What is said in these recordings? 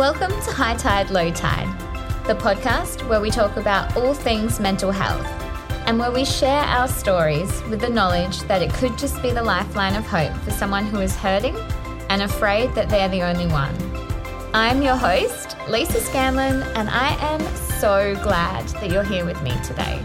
Welcome to High Tide, Low Tide, the podcast where we talk about all things mental health and where we share our stories with the knowledge that it could just be the lifeline of hope for someone who is hurting and afraid that they're the only one. I'm your host, Lisa Scanlon, and I am so glad that you're here with me today.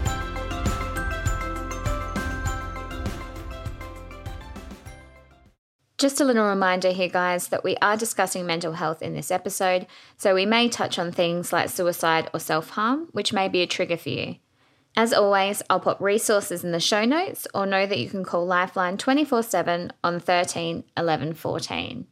Just a little reminder here, guys, that we are discussing mental health in this episode, so we may touch on things like suicide or self harm, which may be a trigger for you. As always, I'll put resources in the show notes or know that you can call Lifeline 24 7 on 13 11 14.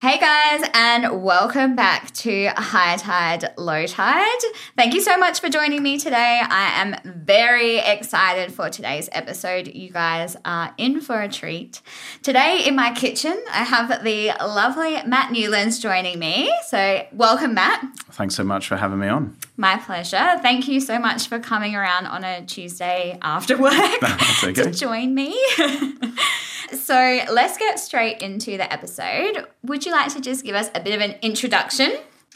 Hey guys, and welcome back to High Tide, Low Tide. Thank you so much for joining me today. I am very excited for today's episode. You guys are in for a treat. Today in my kitchen, I have the lovely Matt Newlands joining me. So, welcome, Matt. Thanks so much for having me on. My pleasure. Thank you so much for coming around on a Tuesday after work okay. to join me. so let's get straight into the episode. Would you like to just give us a bit of an introduction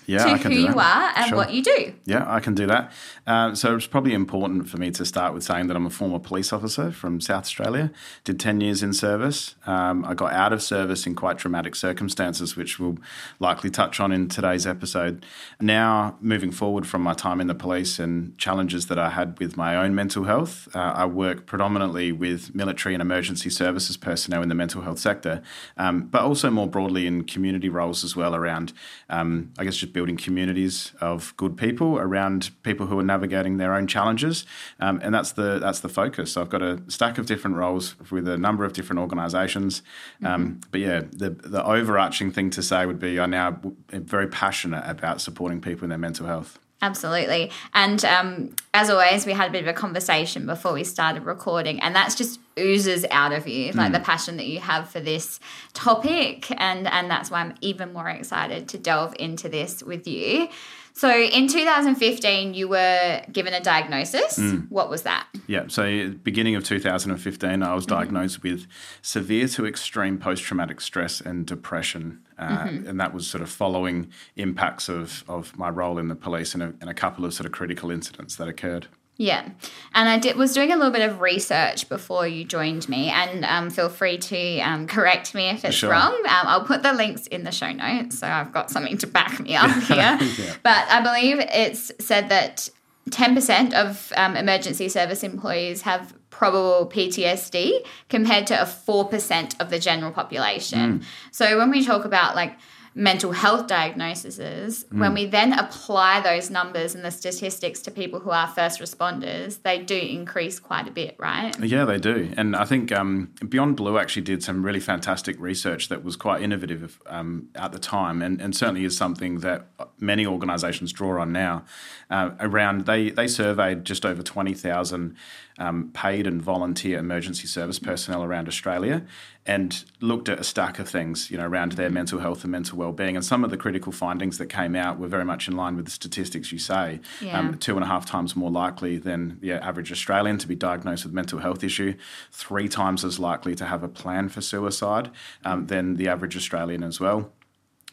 yeah, to I can who do you that. are and Sure. what you do? Yeah, I can do that. Uh, so it's probably important for me to start with saying that I'm a former police officer from South Australia. Did 10 years in service. Um, I got out of service in quite dramatic circumstances, which we'll likely touch on in today's episode. Now, moving forward from my time in the police and challenges that I had with my own mental health, uh, I work predominantly with military and emergency services personnel in the mental health sector, um, but also more broadly in community roles as well around, um, I guess, just building communities of good people around people who are navigating their own challenges, um, and that's the that's the focus. So I've got a stack of different roles with a number of different organisations, um, but yeah, the the overarching thing to say would be I now am very passionate about supporting people in their mental health. Absolutely. And um, as always, we had a bit of a conversation before we started recording, and that's just oozes out of you, like the passion that you have for this topic. And, and that's why I'm even more excited to delve into this with you. So in 2015, you were given a diagnosis. Mm. What was that? Yeah, so beginning of 2015, I was mm-hmm. diagnosed with severe to extreme post traumatic stress and depression. Uh, mm-hmm. And that was sort of following impacts of, of my role in the police and a, and a couple of sort of critical incidents that occurred. Yeah, and I did was doing a little bit of research before you joined me, and um, feel free to um, correct me if it's Sure. wrong. Um, I'll put the links in the show notes, so I've got something to back me up here. Yeah. But I believe it's said that ten percent of um, emergency service employees have probable PTSD compared to a four percent of the general population. So when we talk about like mental health diagnoses, when we then apply those numbers and the statistics to people who are first responders, they do increase quite a bit, right? Yeah, they do. And I think um, Beyond Blue actually did some really fantastic research that was quite innovative um, at the time and, and certainly is something that many organisations draw on now. Uh, around, they, they surveyed just over 20,000 um, paid and volunteer emergency service personnel around Australia and looked at a stack of things, you know, around their mental health and mental well-being. And some of the critical findings that came out were very much in line with the statistics you say. Yeah. Um, two and a half times more likely than the average Australian to be diagnosed with mental health issue, three times as likely to have a plan for suicide um, than the average Australian as well.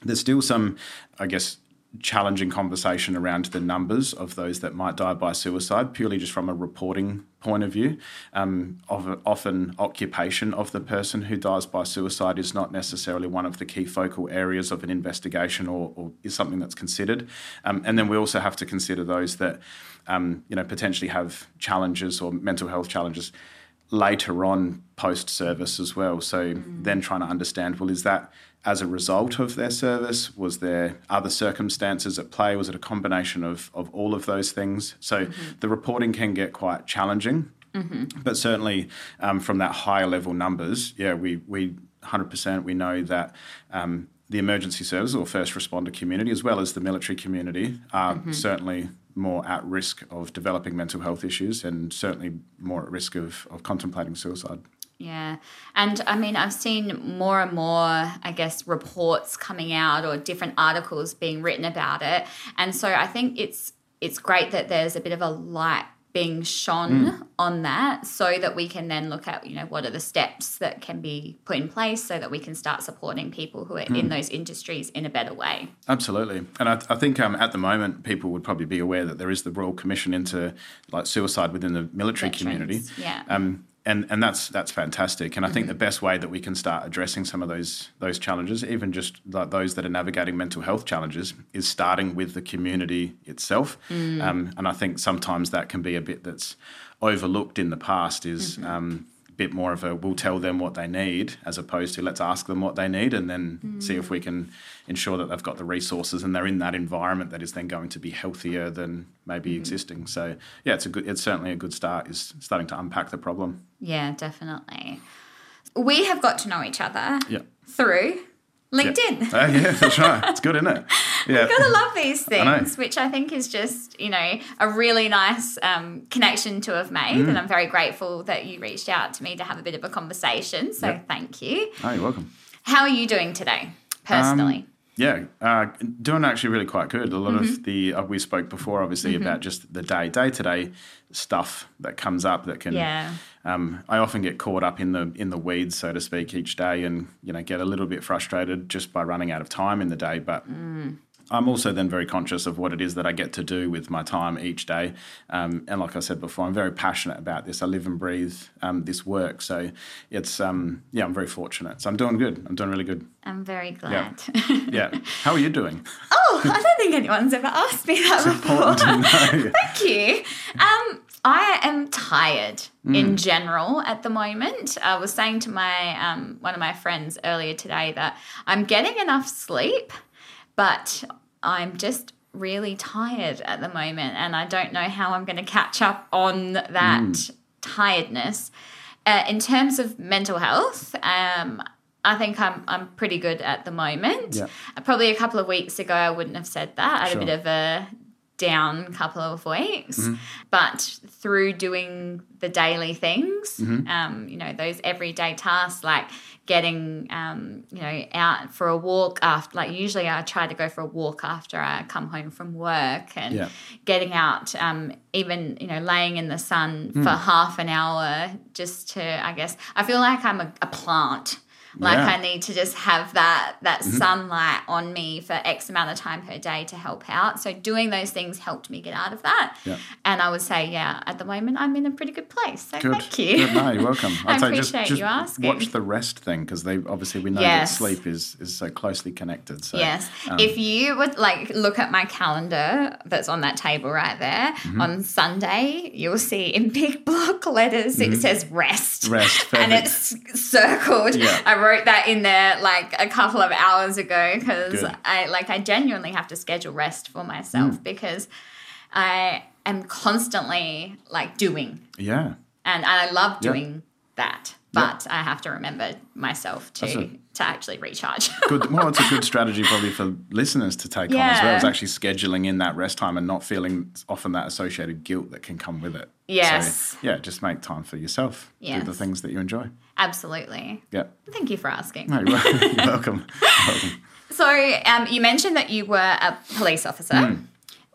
There's still some, I guess, challenging conversation around the numbers of those that might die by suicide, purely just from a reporting point of view. Um, of, often, occupation of the person who dies by suicide is not necessarily one of the key focal areas of an investigation or, or is something that's considered. Um, and then we also have to consider those that, um, you know, potentially have challenges or mental health challenges later on post service as well. So then trying to understand well, is that as a result of their service? Was there other circumstances at play? Was it a combination of, of all of those things? So the reporting can get quite challenging. But certainly um, from that higher level numbers, yeah, we, we 100% we know that um, the emergency service or first responder community, as well as the military community, are certainly more at risk of developing mental health issues and certainly more at risk of, of contemplating suicide. Yeah. And I mean, I've seen more and more, I guess, reports coming out or different articles being written about it. And so I think it's it's great that there's a bit of a light being shone on that so that we can then look at you know what are the steps that can be put in place so that we can start supporting people who are in those industries in a better way Absolutely, and I, I think um, at the moment people would probably be aware that there is the Royal Commission into like suicide within the military community. Yeah. Um, and and that's that's fantastic. And I think the best way that we can start addressing some of those those challenges, even just like those that are navigating mental health challenges, is starting with the community itself. Um, and I think sometimes that can be a bit that's overlooked in the past. Is um, a bit more of a we'll tell them what they need as opposed to let's ask them what they need and then mm. see if we can ensure that they've got the resources and they're in that environment that is then going to be healthier than maybe mm-hmm. existing. So yeah, it's a good. It's certainly a good start. Is starting to unpack the problem. yeah definitely we have got to know each other Yeah. through linkedin Oh, yeah, that's right. It's good, isn't it? Yeah. You've gotta love these I things, which I think is just, you know, a really nice um, connection to have made. Mm. And I'm very grateful that you reached out to me to have a bit of a conversation. So Yeah. thank you. Oh, you're welcome. How are you doing today, personally? Yeah, uh, doing actually really quite good. A lot Mm-hmm. of the uh, we spoke before, obviously, about just the day day to day stuff that comes up that can. yeah. Um, I often get caught up in the in the weeds, so to speak, each day, and you know get a little bit frustrated just by running out of time in the day. But I'm also then very conscious of what it is that I get to do with my time each day. Um, and like I said before, I'm very passionate about this. I live and breathe um, this work, so it's um, yeah, I'm very fortunate. So I'm doing good. I'm doing really good. I'm very glad. Yeah. How are you doing? oh, I don't think anyone's ever asked me that before. To know. Thank you. I am tired Mm. in general at the moment. I was saying to my um, one of my friends earlier today that I'm getting enough sleep, but I'm just really tired at the moment, and I don't know how I'm going to catch up on that Mm. tiredness. Uh, in terms of mental health, um, I think I'm I'm pretty good at the moment. Yeah. Probably a couple of weeks ago, I wouldn't have said that. I had Sure. a bit of a down a couple of weeks, Mm-hmm. but through doing the daily things, Mm-hmm. um, you know, those everyday tasks like getting, um, you know, out for a walk after, like usually I try to go for a walk after I come home from work and Yeah. getting out, um, even, you know, laying in the sun Hmm. for half an hour just to, I guess, I feel like I'm a, a plant. Like Yeah. Mm-hmm. I need to just have that that sunlight on me for X amount of time per day to help out. So doing those things helped me get out of that. Yeah. And I would say, yeah, at the moment I'm in a pretty good place. So Good. thank you. Good. No, you're welcome. I say just, appreciate just you asking. watch the rest thing because they obviously we know Yes. that sleep is is so closely connected. So Yes. um, if you would like look at my calendar that's on that table right there, Mm-hmm. on Sunday, you'll see in big block letters it says rest. Mm-hmm. Rest, And it's circled. Yeah. I wrote that in there like a couple of hours ago because I like I genuinely have to schedule rest for myself Mm. because I am constantly like doing yeah, and I love Yeah. doing that. But I have to remember myself to a- to actually recharge. good. Well, it's a good strategy probably for listeners to take on as well. Yeah. Is actually scheduling in that rest time and not feeling often that associated guilt that can come with it. Yes. So, yeah, just make time for yourself. Do the things that you enjoy. Absolutely. Yeah. Thank you for asking. No, you're welcome. Welcome. So, um, you mentioned that you were a police officer. Hmm.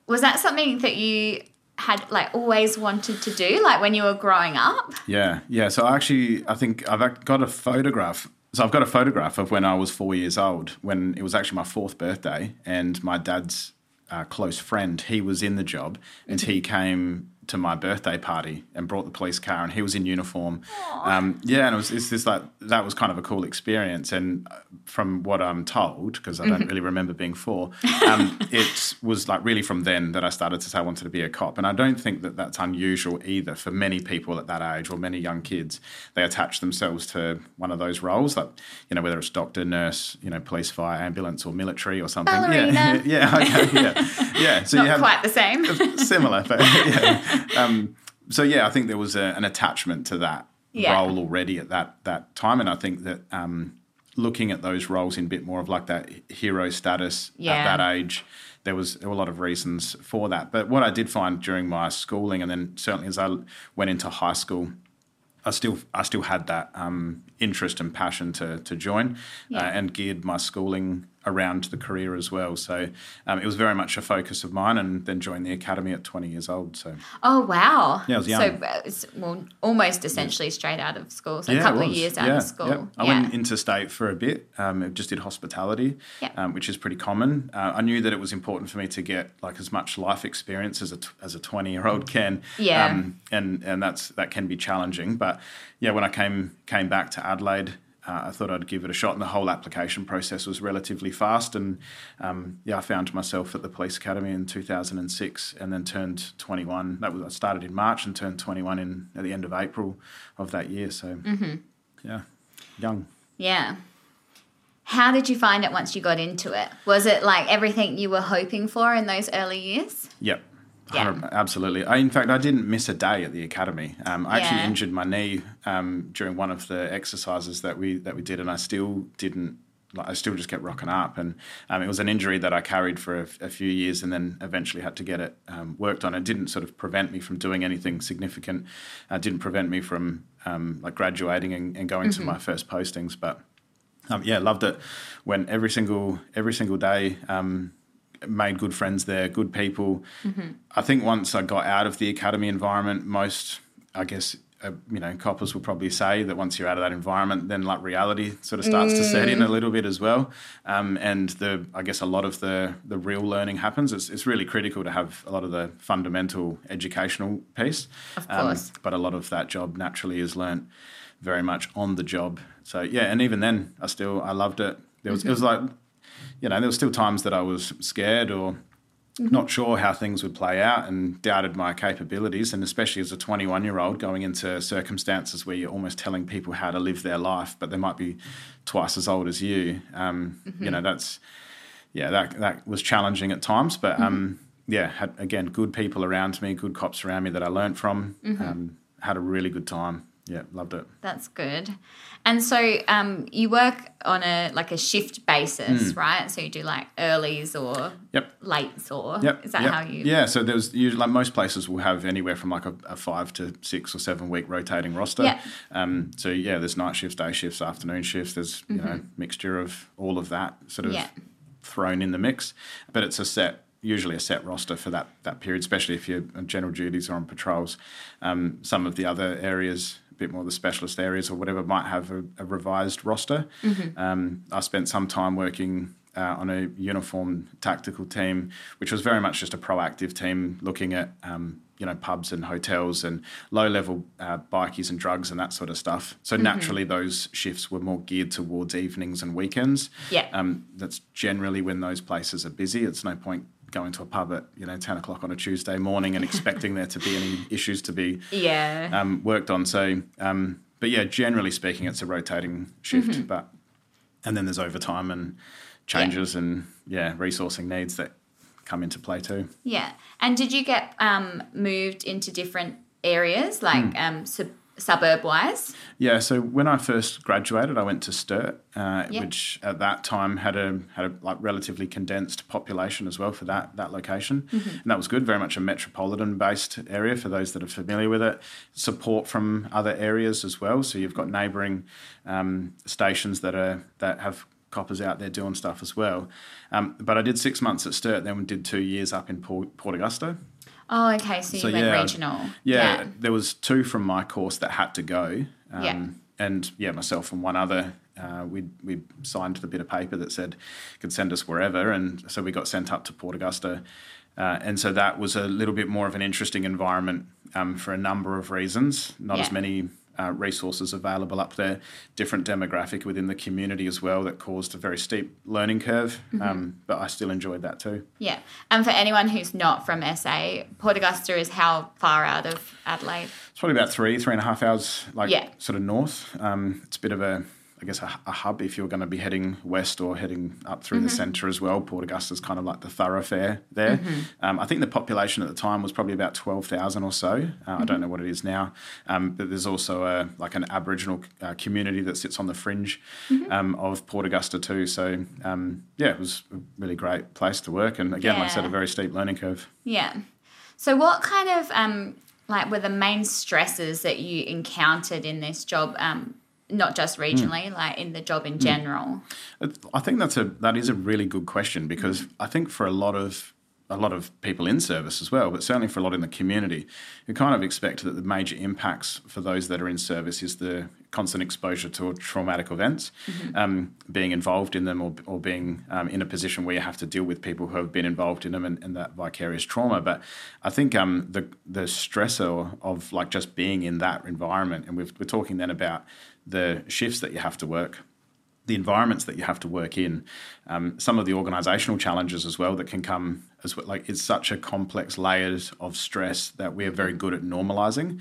Was that something that you had like always wanted to do, like when you were growing up? Yeah, yeah. So I actually, I think I've got a photograph. So I've got a photograph of when I was four years old, when it was actually my fourth birthday, and my dad's uh, close friend, he was in the job, and he came to my birthday party and brought the police car, and he was in uniform. Um, yeah, and it was it's this like that was kind of a cool experience. And uh, from what I'm told, because I don't really remember being four, um, it was like really from then that I started to say I wanted to be a cop. And I don't think that that's unusual either for many people at that age or many young kids. They attach themselves to one of those roles, like you know whether it's doctor, nurse, you know, police, fire, ambulance, or military or something. Ballerina. Yeah, yeah, okay, yeah, yeah. So Not you have quite the same. similar, but yeah. Um, so yeah, I think there was a, an attachment to that Yeah. role already at that that time, and I think that um, looking at those roles in a bit more of like that hero status Yeah. at that age, there was a lot of reasons for that. But what I did find during my schooling, and then certainly as I went into high school. I still, I still had that um, interest and passion to to join, Yeah. uh, and geared my schooling around the career as well. So um, it was very much a focus of mine, and then joined the academy at 20 years old. So Oh wow! Yeah, I was So young. uh, it's, well, almost essentially straight out of school. So a couple of years out Yeah, of school. yeah. I yeah. went interstate for a bit. Um, just did hospitality, Yeah. um, which is pretty common. Uh, I knew that it was important for me to get like as much life experience as a t- as a twenty year old can. Yeah. Um, and and that's that can be challenging. But yeah, when I came came back to Adelaide. Uh, I thought I'd give it a shot, and the whole application process was relatively fast. And um, yeah, I found myself at the police academy in 2006, and then turned 21. That was I started in March and turned 21 in at the end of April of that year. So Mm-hmm. yeah, young. Yeah. How did you find it once you got into it? Was it like everything you were hoping for in those early years? Yep. Yeah. 100 Absolutely. I, in fact, I didn't miss a day at the academy. Um, I actually injured my knee um, during one of the exercises that we that we did, and I still didn't. Like, I still just kept rocking up, and um, it was an injury that I carried for a, a few years, and then eventually had to get it um, worked on. It didn't sort of prevent me from doing anything significant. Uh, didn't prevent me from um, like graduating and, and going to my first postings, but um, yeah, loved it. Went every single every single day. Um, made good friends there, good people. I think once I got out of the academy environment, most I guess uh, you know coppers will probably say that once you're out of that environment, then like reality sort of starts to set in a little bit as well. Um, and the I guess a lot of the the real learning happens. It's, it's really critical to have a lot of the fundamental educational piece. Of Um, course. but a lot of that job naturally is learnt very much on the job. So yeah, and even then, I still I loved it. There was it was like, you know, there were still times that I was scared or not sure how things would play out and doubted my capabilities. And especially as a 21 year old going into circumstances where you're almost telling people how to live their life, but they might be twice as old as you. Um, You know, that's yeah, that that was challenging at times, but um, yeah, had again good people around me, good cops around me that I learnt from. Um, had a really good time. Yeah, loved it. That's good. And so um, you work on a like a shift basis, Hmm. right? So you do like earlies or Yep. lates or Yep. is that yep. how you Yeah. So there's like most places will have anywhere from like a, a five to six or seven week rotating roster. Yeah. Um. So yeah, there's night shifts, day shifts, afternoon shifts. There's you know mixture of all of that sort of Mm-hmm. Thrown in the mix, but it's a set. Usually a set roster for that that period, especially if you're on general duties or on patrols. Um, some of the other areas, a bit more of the specialist areas or whatever, might have a, a revised roster. Um, I spent some time working uh, on a uniform tactical team, which was very much just a proactive team looking at um, you know pubs and hotels and low level uh, bikies and drugs and that sort of stuff. So naturally, those shifts were more geared towards evenings and weekends. Yeah. Um, that's generally when those places are busy. It's no point going to a pub at you know ten o'clock on a Tuesday morning and expecting there to be any issues to be Yeah. um, worked on. So, um, but yeah, generally speaking, it's a rotating shift. Mm-hmm. But and then there's overtime and changes and yeah, resourcing needs that come into play too. yeah. And did you get um, moved into different areas, like Hmm. um, sub- suburb wise? Yeah, so when I first graduated, I went to Sturt, uh, Yeah. which at that time had a had a like relatively condensed population as well for that that location, and that was good. Very much a metropolitan based area for those that are familiar with it. Support from other areas as well. So you've got neighbouring um, stations that are that have coppers out there doing stuff as well. Um, but I did six months at Sturt, then we did two years up in Port, Port Augusta. Oh, okay. So you So, went yeah, regional. Yeah, there was two from my course that had to go. Um, Yeah. And yeah, myself and one other, uh, we we signed the bit of paper that said could send us wherever, and so we got sent up to Port Augusta. Uh, and so that was a little bit more of an interesting environment um, for a number of reasons. Not as many uh, resources available up there, different demographic within the community as well that caused a very steep learning curve. Mm-hmm. Um, but I still enjoyed that too. Yeah. And for anyone who's not from SA, Port Augusta is how far out of Adelaide? It's probably about three, three and a half hours, like Yeah. sort of north. Um, it's a bit of a, I guess, a, a hub if you're going to be heading west or heading up through Mm-hmm. the centre as well. Port Augusta's kind of like the thoroughfare there. Mm-hmm. Um, I think the population at the time was probably about twelve thousand or so. Uh, I Mm-hmm. don't know what it is now, um, but there's also a like an Aboriginal uh, community that sits on the fringe Mm-hmm. um, of Port Augusta too. So um, yeah, it was a really great place to work, and again, like I said, a very steep learning curve. Yeah. So what kind of um like were the main stresses that you encountered in this job um not just regionally, like in the job in general? I think that's a that is a really good question because I think for a lot of a lot of people in service as well, but certainly for a lot in the community, you kind of expect that the major impacts for those that are in service is the constant exposure to traumatic events, mm-hmm. um, being involved in them or, or being um, in a position where you have to deal with people who have been involved in them and, and that vicarious trauma. But I think um, the the stressor of like just being in that environment, and we are talking then about the shifts that you have to work the environments that you have to work in, um, some of the organisational challenges as well that can come as well. Like it's such a complex layers of stress that we are very good at normalising.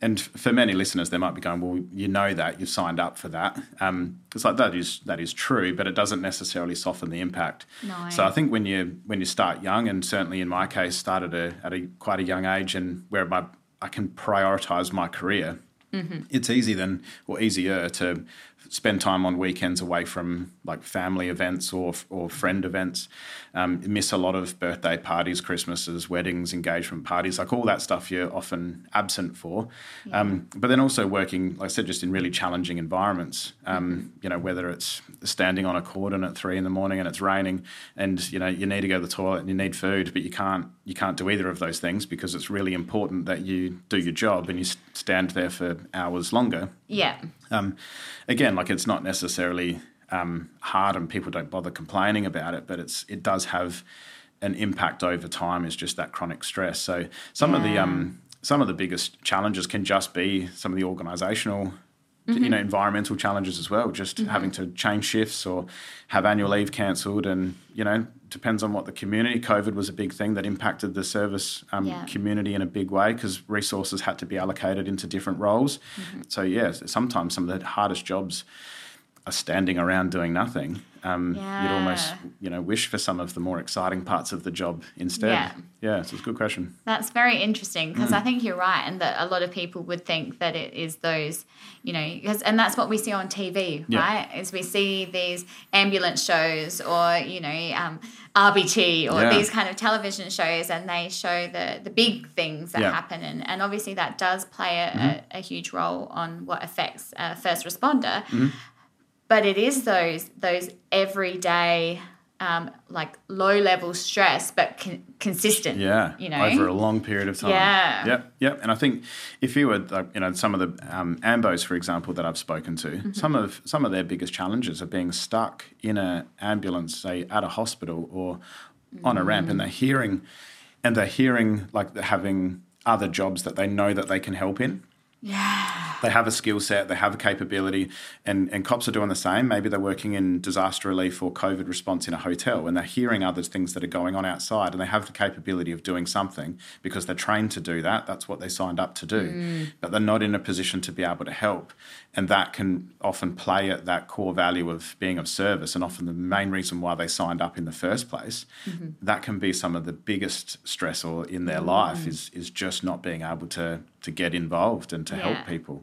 And for many listeners, they might be going, "Well, you know that you've signed up for that." Um, it's like that is that is true, but it doesn't necessarily soften the impact. No. So I think when you when you start young, and certainly in my case, started a, at a quite a young age, and where my I can prioritise my career. Mm-hmm. It's easy then, or easier to spend time on weekends away from like family events or or friend events. Um, miss a lot of birthday parties, Christmases, weddings, engagement parties, like all that stuff you're often absent for. Yeah. Um, but then also working, like I said, just in really challenging environments. Um, mm-hmm. You know, whether it's standing on a cordon at three in the morning and it's raining, and you know you need to go to the toilet and you need food, but you can't you can't do either of those things because it's really important that you do your job and you stand there for hours longer. Yeah. Um, again, like it's not necessarily um, hard and people don't bother complaining about it, but it's it does have an impact over time. Is just that chronic stress. So some yeah. of the um, some of the biggest challenges can just be some of the organisational Mm-hmm. you know environmental challenges as well just mm-hmm. having to change shifts or have annual leave cancelled and you know depends on what the community covid was a big thing that impacted the service um, yeah. community in a big way because resources had to be allocated into different roles mm-hmm. so yeah sometimes some of the hardest jobs are standing around doing nothing um, yeah. you'd almost you know wish for some of the more exciting parts of the job instead. Yeah, yeah so it's a good question. That's very interesting because mm. I think you're right, and that a lot of people would think that it is those, you know, because and that's what we see on TV, yeah. right? Is we see these ambulance shows or you know um, RBT or yeah. these kind of television shows, and they show the the big things that happen, and and obviously that does play a, mm-hmm. a, a huge role on what affects a first responder. Mm-hmm but it is those those everyday um, like low level stress, but con- consistent. Yeah, you know, over a long period of time. Yeah, yep, yep. And I think if you were, like, you know, some of the um, ambos, for example, that I've spoken to, mm-hmm. some of some of their biggest challenges are being stuck in an ambulance, say at a hospital or on a ramp, and mm. they're hearing, and they're hearing like they're having other jobs that they know that they can help in. Yeah they have a skill set, they have a capability, and, and cops are doing the same. Maybe they're working in disaster relief or COVID response in a hotel and they're hearing other things that are going on outside and they have the capability of doing something because they're trained to do that. That's what they signed up to do. Mm. But they're not in a position to be able to help. And that can often play at that core value of being of service and often the main reason why they signed up in the first place. Mm-hmm. That can be some of the biggest stressor in their mm. life is is just not being able to to get involved and to yeah. help people.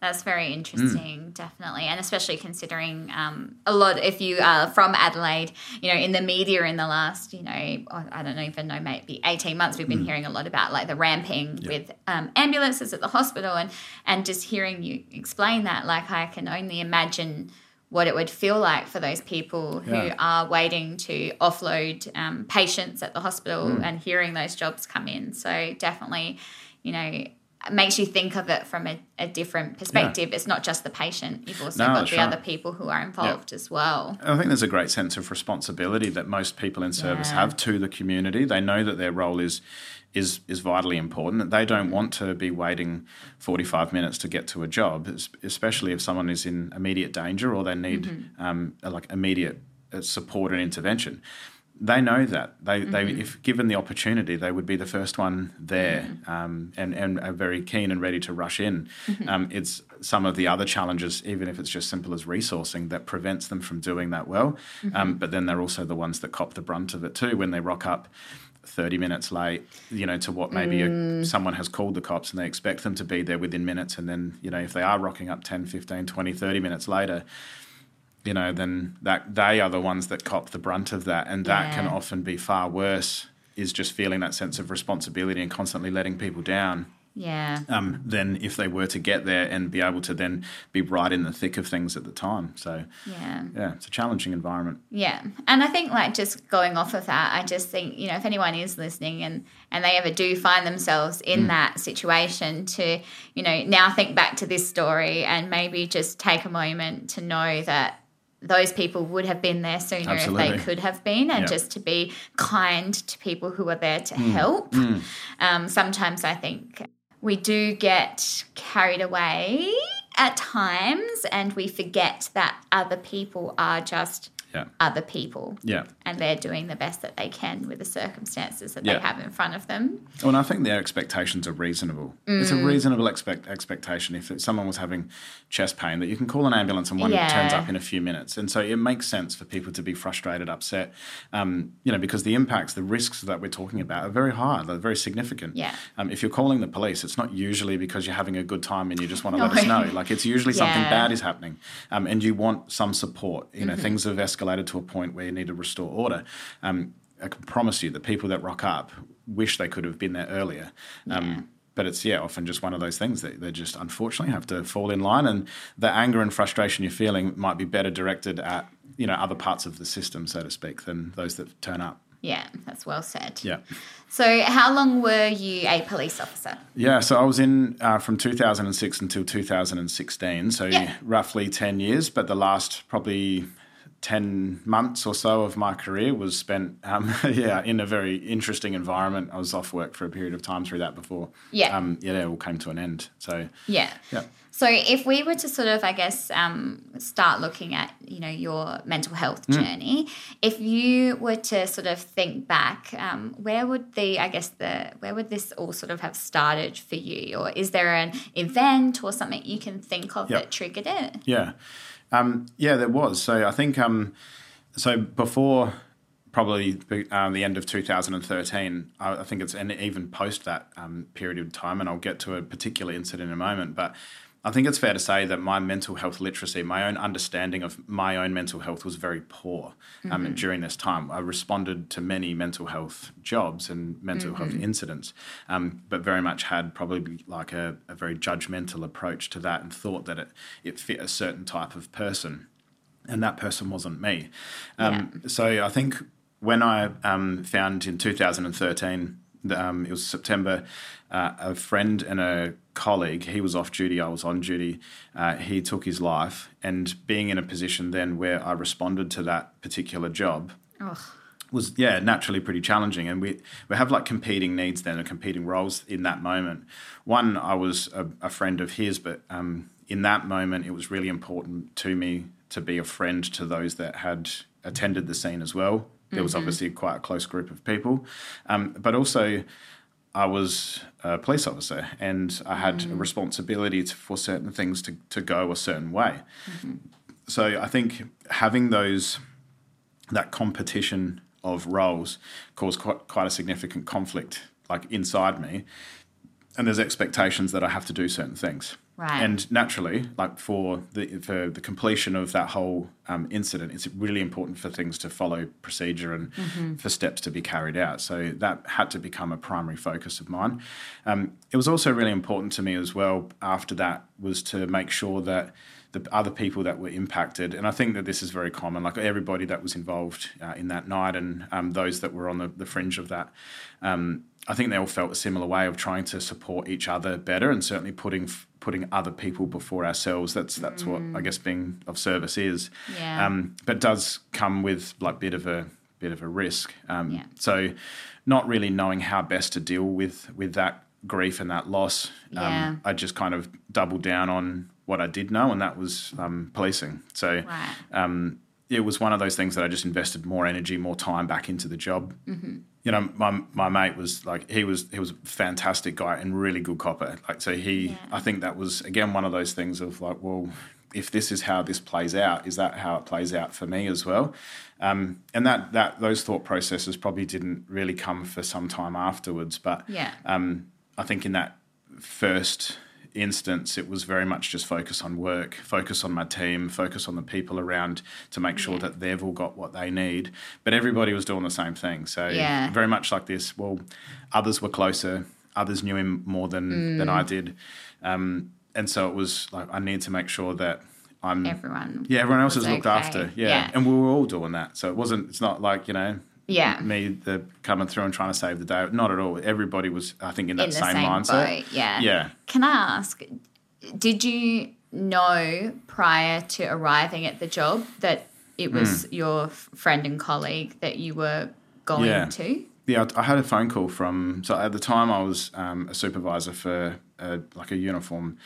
That's very interesting, mm. definitely, and especially considering um, a lot. If you are from Adelaide, you know, in the media in the last, you know, I don't even know, maybe eighteen months, we've been mm. hearing a lot about like the ramping yep. with um, ambulances at the hospital, and and just hearing you explain that, like I can only imagine what it would feel like for those people who yeah. are waiting to offload um, patients at the hospital mm. and hearing those jobs come in. So definitely, you know, makes you think of it from a, a different perspective. Yeah. It's not just the patient, you've also no, got the right. other people who are involved yeah. as well. I think there's a great sense of responsibility that most people in service yeah. have to the community. They know that their role is is is vitally important. They don't want to be waiting 45 minutes to get to a job, especially if someone is in immediate danger or they need mm-hmm. um, like immediate uh, support and intervention they know that they, mm-hmm. they if given the opportunity they would be the first one there mm-hmm. um, and and are very keen and ready to rush in mm-hmm. um, it's some of the other challenges even if it's just simple as resourcing that prevents them from doing that well um, mm-hmm. but then they're also the ones that cop the brunt of it too when they rock up 30 minutes late you know to what maybe mm. a, someone has called the cops and they expect them to be there within minutes and then you know if they are rocking up 10 15 20 30 minutes later you know, then that they are the ones that cop the brunt of that, and that yeah. can often be far worse. Is just feeling that sense of responsibility and constantly letting people down. Yeah. um, than if they were to get there and be able to then be right in the thick of things at the time. So, Yeah. yeah, it's a challenging environment. Yeah. And I think like just going off of that, I just think, you know, if anyone is listening and and they ever do find themselves in Mm. that situation to, you know, now think back to this story and maybe just take a moment to know that those people would have been there sooner if they could have been and Yeah. just to be kind to people who are there to Mm. help. Um, sometimes I think we do get carried away at times and we forget that other people are just Yeah. other people Yeah. And they're doing the best that they can with the circumstances that Yeah. they have in front of them. Well, and I think their expectations are reasonable. It's a reasonable expect- expectation if someone was having chest pain that you can call an ambulance and one Yeah. turns up in a few minutes. And so it makes sense for people to be frustrated, upset, um, you know, because the impacts, the risks that we're talking about are very high, they're very significant. Yeah. Um, if you're calling the police, it's not usually because you're having a good time and you just want to let us know. Like it's usually something bad is happening, um, and you want some support. You know, Mm-hmm. things have escalated to a point where you need to restore order. Um, I can promise you, the people that rock up wish they could have been there earlier. Um, But it's yeah, often just one of those things that they just unfortunately have to fall in line, and the anger and frustration you're feeling might be better directed at you know other parts of the system, so to speak, than those that turn up. Yeah, that's well said. Yeah. So, how long were you a police officer? Yeah, so I was in uh, from 2006 until 2016, so Yeah. roughly 10 years, but the last probably 10 months or so of my career was spent, um, yeah, in a very interesting environment. I was off work for a period of time through that before. Yeah. Um, yeah, it all came to an end. So, Yeah. yeah. So, if we were to sort of, I guess, um, start looking at, you know, your mental health Mm. journey, if you were to sort of think back, um, where would the, I guess, the, where would this all sort of have started for you? Or is there an event or something you can think of Yep. that triggered it? Yeah, um, yeah, there was. So I think um, so before probably um, the end of 2013. I, I think it's and even post that um, period of time, and I'll get to a particular incident in a moment, but. I think it's fair to say that my mental health literacy, my own understanding of my own mental health was very poor um, during this time. I responded to many mental health jobs and mental health incidents, um, but very much had probably like a, a very judgmental approach to that and thought that it, it fit a certain type of person and that person wasn't me. Um, So I think when I um, found in 2013, the, um, it was September, uh, a friend and a colleague, he was off duty, I was on duty, uh, he took his life. And being in a position then where I responded to that particular job, Ugh. was yeah naturally pretty challenging and we we have like competing needs then and competing roles in that moment one i was a, a friend of his but um, in that moment it was really important to me to be a friend to those that had attended the scene as well there was mm-hmm. obviously quite a close group of people. Um, but also I was a police officer and I had a responsibility to, for certain things to, to go a certain way. Mm-hmm. So I think having those that competition of roles caused quite, quite a significant conflict like inside me. And there's expectations that I have to do certain things. Right. And naturally, like for the for the completion of that whole um, incident, it's really important for things to follow procedure and for steps to be carried out. So that had to become a primary focus of mine. Um, it was also really important to me as well. After that, was to make sure that the other people that were impacted, and I think that this is very common, like everybody that was involved uh, in that night and um, those that were on the, the fringe of that. Um, I think they all felt a similar way of trying to support each other better, and certainly putting putting other people before ourselves. That's that's what I guess being of service is. Yeah. Um, but does come with like bit of a bit of a risk. Um, Yeah. So, not really knowing how best to deal with with that grief and that loss. Yeah. Um, I just kind of doubled down on what I did know, and that was um, policing. So. Right. Um, it was one of those things that I just invested more energy, more time back into the job. Mm-hmm. You know, my my mate was like he was he was a fantastic guy and really good copper. Like so, he I think that was again one of those things of like, well, if this is how this plays out, is that how it plays out for me as well? Um, and that that those thought processes probably didn't really come for some time afterwards. But Yeah. um, I think in that first instance, it was very much just focus on work, focus on my team, focus on the people around to make sure that they've all got what they need. But everybody was doing the same thing. So Yeah. very much like this. Well, others were closer. others knew him more than than I did, um, and so it was like I need to make sure that I'm Everyone. yeah everyone else is looked okay. after yeah. Yeah. and we were all doing that so it wasn't it's not like you know Yeah. me the coming through and trying to save the day not at all everybody was I think in that in same, same, mindset boat. Yeah. yeah Can I ask, did you know prior to arriving at the job that it was Hmm. your friend and colleague that you were going Yeah. to? Yeah, I I had a phone call from. So at the time, I was um, a supervisor for a, like a uniform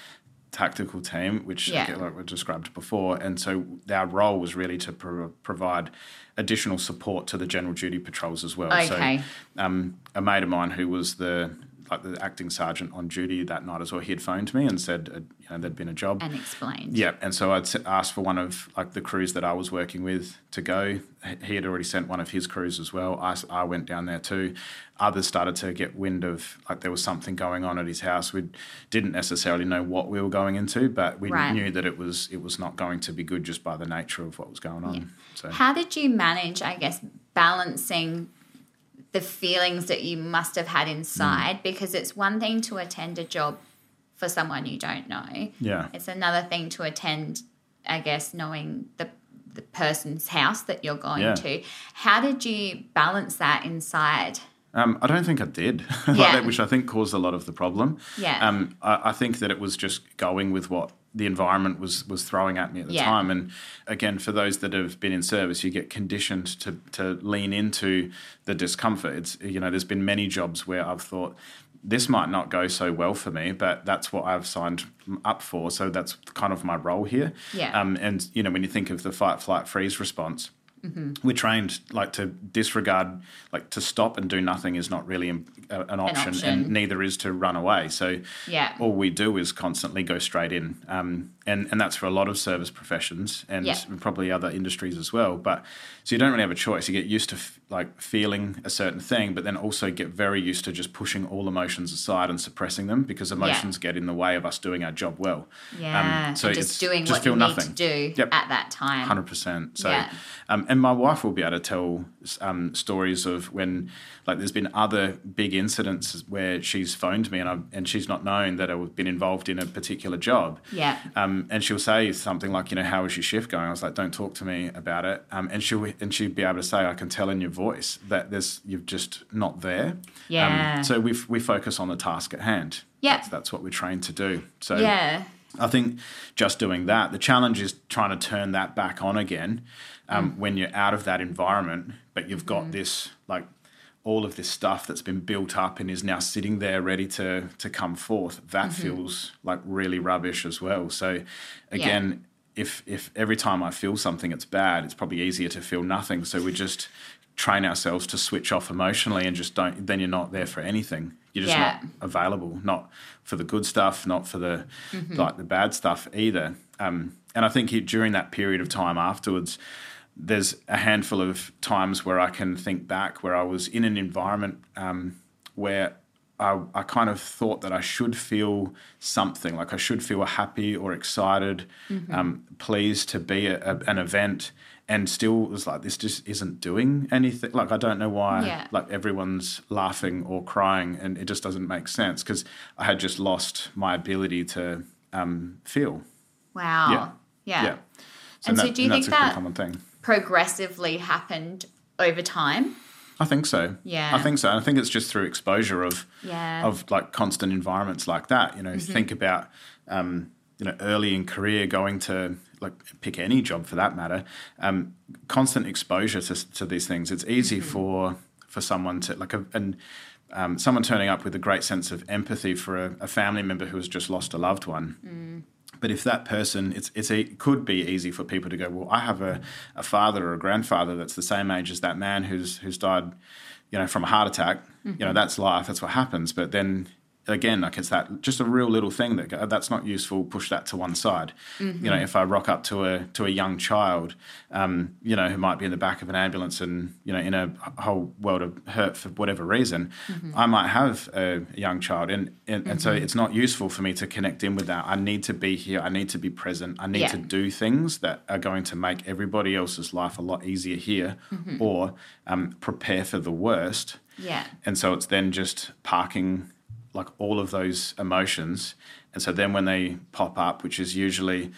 tactical team, which Yeah. like we described before, and so our role was really to pro- provide additional support to the general duty patrols as well. Okay. So, um, a mate of mine who was the like the acting sergeant on duty that night as well, he had phoned me and said, uh, you know, there'd been a job. And explained. Yeah, and so I'd asked for one of like the crews that I was working with to go. He had already sent one of his crews as well. I, I went down there too. Others started to get wind of like there was something going on at his house. We didn't necessarily know what we were going into, but we Right. knew that it was it was not going to be good just by the nature of what was going on. So How did you manage, I guess, balancing the feelings that you must have had inside? Mm. Because it's one thing to attend a job for someone you don't know. yeah, It's another thing to attend, I guess, knowing the the person's house that you're going Yeah. to. How did you balance that inside? Um, I don't think I did, like Yeah. that, which I think caused a lot of the problem. Yeah. Um, I, I think that it was just going with what the environment was was throwing at me at the Yeah. time. And again, for those that have been in service, you get conditioned to to lean into the discomfort. It's you know, there's been many jobs where I've thought this might not go so well for me, but that's what I've signed up for. So that's kind of my role here. Yeah. Um, and you know, when you think of the fight, flight, freeze response, Mm-hmm. we're trained like to disregard, like to stop and do nothing is not really an, uh, an, option, option. and neither is to run away. So Yeah. all we do is constantly go straight in, um, and and that's for a lot of service professions and Yeah. probably other industries as well. But so you don't really have a choice. You get used to f- like feeling a certain thing, but then also get very used to just pushing all emotions aside and suppressing them because emotions get in the way of us doing our job well. Yeah. Um, so and just doing just what feel you nothing. need to do Yep. at that time. Hundred percent. So, Yeah. um, and my wife will be able to tell um, stories of when, like, there's been other big incidents where she's phoned me and I and she's not known that I've been involved in a particular job. Yeah. Um, and she'll say something like, you know, how is your shift going? I was like, don't talk to me about it. Um, and she'll and she'd be able to say, I can tell in your voice that there's you're just not there. Yeah. Um, so we we focus on the task at hand. Yeah. That's, that's what we're trained to do. So Yeah. I think just doing that, the challenge is trying to turn that back on again Mm. um, when you're out of that environment, but you've got Mm-hmm. this like all of this stuff that's been built up and is now sitting there ready to to come forth. That Mm-hmm. feels like really rubbish as well. So again, if if every time I feel something it's bad, it's probably easier to feel nothing. So we just train ourselves to switch off emotionally and just don't then you're not there for anything. You're just Yeah. not available, not for the good stuff, not for the Mm-hmm. like the bad stuff either. Um, and I think during that period of time afterwards, there's a handful of times where I can think back where I was in an environment um, where I, I kind of thought that I should feel something, like I should feel happy or excited, Mm-hmm. um, pleased to be at a, an event, and still was like this just isn't doing anything. Like I don't know why. Yeah. Like everyone's laughing or crying, and it just doesn't make sense because I had just lost my ability to um, feel. Wow. Yeah. Yeah. Yeah. And so do you that's think a that- common thing? Progressively happened over time. I think so. Yeah. I think so. I think it's just through exposure of Yeah. of like constant environments like that. You know, Mm-hmm. think about um, you know early in career going to like pick any job for that matter. Um, constant exposure to, to these things. It's easy Mm-hmm. for for someone to like a, and um, someone turning up with a great sense of empathy for a, a family member who has just lost a loved one. Mm. But if that person, it's, it's it could be easy for people to go, well, I have a, a father or a grandfather that's the same age as that man who's who's died, you know, from a heart attack. You know, mm-hmm. that's life. That's what happens. But then again, like it's that just a real little thing that that's not useful. Push that to one side. You know, if I rock up to a to a young child, um, you know, who might be in the back of an ambulance and you know in a whole world of hurt for whatever reason, I might have a young child, and and, and so it's not useful for me to connect in with that. I need to be here. I need to be present. I need Yeah. to do things that are going to make everybody else's life a lot easier here, or um, prepare for the worst. Yeah. And so it's then just parking like all of those emotions, and so then when they pop up, which is usually,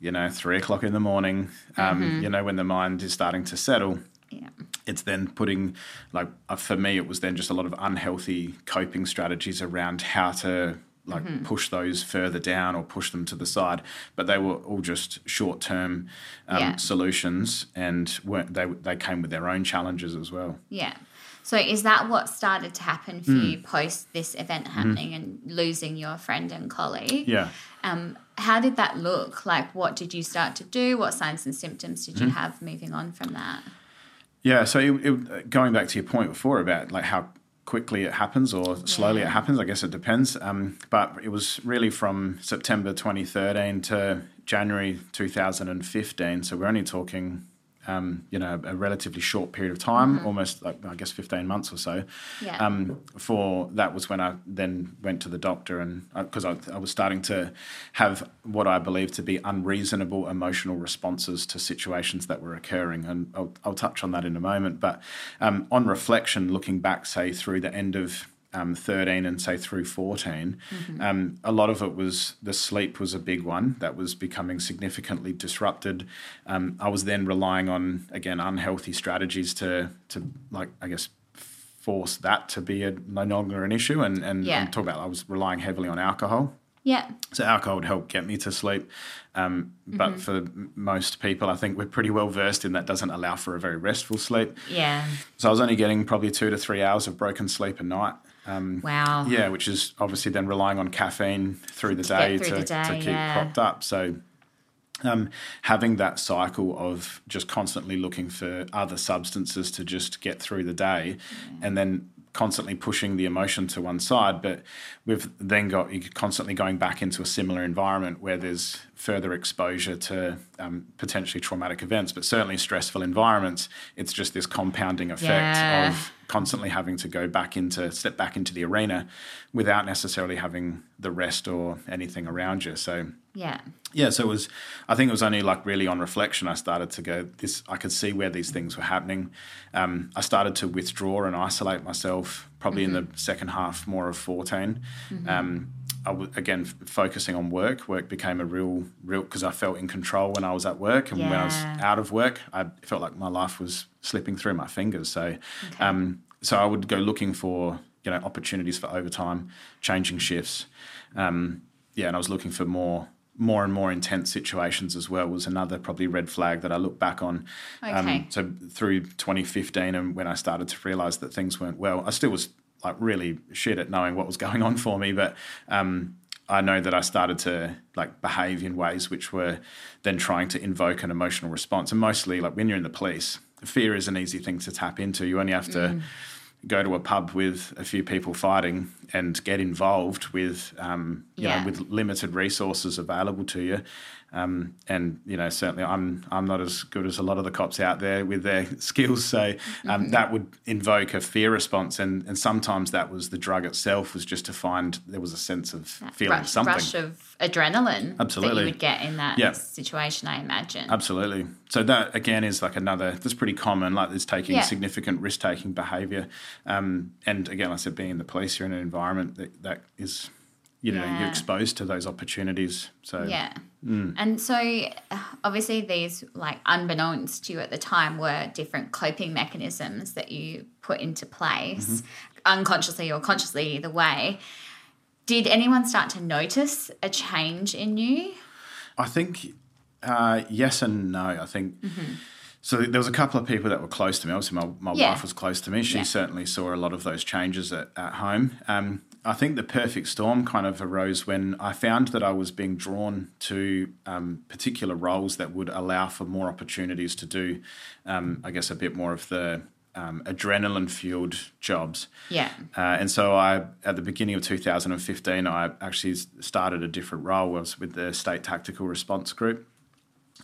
you know, three o'clock in the morning, um, you know, when the mind is starting to settle, Yeah. it's then putting like uh, for me it was then just a lot of unhealthy coping strategies around how to like Mm-hmm. push those further down or push them to the side but they were all just short term um, Yeah. solutions and weren't they they came with their own challenges as well Yeah. So is that what started to happen for Hmm. you post this event happening and losing your friend and colleague? yeah Um, how did that look? Like, what did you start to do? What signs and symptoms did you Hmm. have moving on from that? Yeah, so it, it, going back to your point before about like how quickly it happens or slowly Yeah. it happens, I guess it depends. Um, but it was really from September 2013 to January 2015. So we're only talking, um, you know, a relatively short period of time, almost like I guess 15 months or so. Yeah. Um, for that was when I then went to the doctor and because I, I was starting to have what I believe to be unreasonable emotional responses to situations that were occurring, and I'll, I'll touch on that in a moment. But um, on reflection, looking back, say through the end of um, 13 and say through 14, um, a lot of it was the sleep was a big one that was becoming significantly disrupted. Um, I was then relying on again unhealthy strategies to to like I guess force that to be a, no longer an issue. And, and Yeah. I'm talking about I was relying heavily on alcohol. Yeah. So alcohol would help get me to sleep. Um, but for most people, I think we're pretty well versed in that doesn't allow for a very restful sleep. Yeah. So I was only getting probably two to three hours of broken sleep a night. Um, Wow. yeah, which is obviously then relying on caffeine through the To day through to, the day, to keep yeah. propped up. So um, having that cycle of just constantly looking for other substances to just get through the day and then constantly pushing the emotion to one side but we've then got you constantly going back into a similar environment where there's further exposure to um, potentially traumatic events but certainly stressful environments it's just this compounding effect Yeah. of constantly having to go back into step back into the arena without necessarily having the rest or anything around you so Yeah. yeah, so it was. I think it was only like really on reflection I started to go. This I could see where these things were happening. Um, I started to withdraw and isolate myself. Probably in the second half, more of 14 Um, I w- again f- focusing on work. Work became a real, real because I felt in control when I was at work, and when I was out of work, I felt like my life was slipping through my fingers. So, um, so I would go looking for you know opportunities for overtime, changing shifts. Um, yeah, and I was looking for more more and more intense situations as well was another probably red flag that I look back on. Okay. Um, so through 2015 and when I started to realize that things weren't well, I still was like really shit at knowing what was going on for me, but um, I know that I started to like behave in ways which were then trying to invoke an emotional response. And mostly like when you're in the police, fear is an easy thing to tap into. You only have to Mm. go to a pub with a few people fighting and get involved with um, you Yeah. know with limited resources available to you. Um, and you know, certainly, I'm I'm not as good as a lot of the cops out there with their skills. So um, Mm-hmm. that would invoke a fear response, and and sometimes that was the drug itself was just to find there was a sense of feeling rush, something. rush of adrenaline that Absolutely. you would get in that Yeah. situation, I imagine. Absolutely. So that again is like another. That's pretty common. Like it's taking Yeah. significant risk taking behaviour. Um, and again, like I said being in the police, you're in an environment that that is, you know, Yeah. you're exposed to those opportunities. So Yeah. Mm. And so obviously these like unbeknownst to you at the time were different coping mechanisms that you put into place Mm-hmm. unconsciously or consciously either way. Did anyone start to notice a change in you? I think uh, yes and no. I think. So there was a couple of people that were close to me. Obviously, my, my Yeah. wife was close to me. She Yeah. certainly saw a lot of those changes at, at home. Um, I think the perfect storm kind of arose when I found that I was being drawn to um, particular roles that would allow for more opportunities to do, um, I guess, a bit more of the um, adrenaline fueled jobs. Yeah. Uh, and so I, at the beginning of 2015, I actually started a different role. I was with the State Tactical Response Group,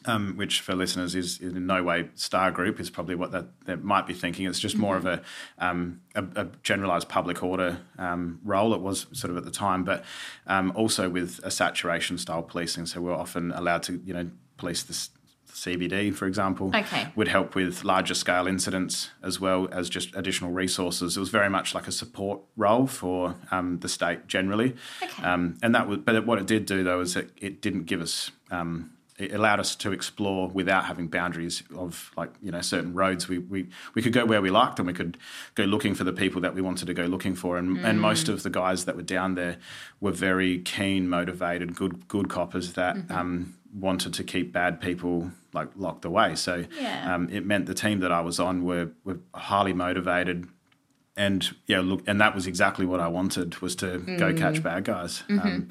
um, which for listeners is in no way Star Group is probably what that they might be thinking. It's just more of a, um, a, a generalised public order um, role. It was sort of at the time, but um, also with a saturation style policing. So we're often allowed to, you know, police this CBD, for example, Okay. would help with larger scale incidents as well as just additional resources. It was very much like a support role for um, the state generally. Okay. Um, and that was, but what it did do though is that it didn't give us. Um, it allowed us to explore without having boundaries of like you know certain roads. We we, we could go where we liked, and we could go looking for the people that we wanted to go looking for. And and most of the guys that were down there were very keen, motivated, good good coppers that um, wanted to keep bad people like locked away. So Yeah. um, it meant the team that I was on were were highly motivated and yeah, look, and that was exactly what I wanted was to go catch bad guys. Um,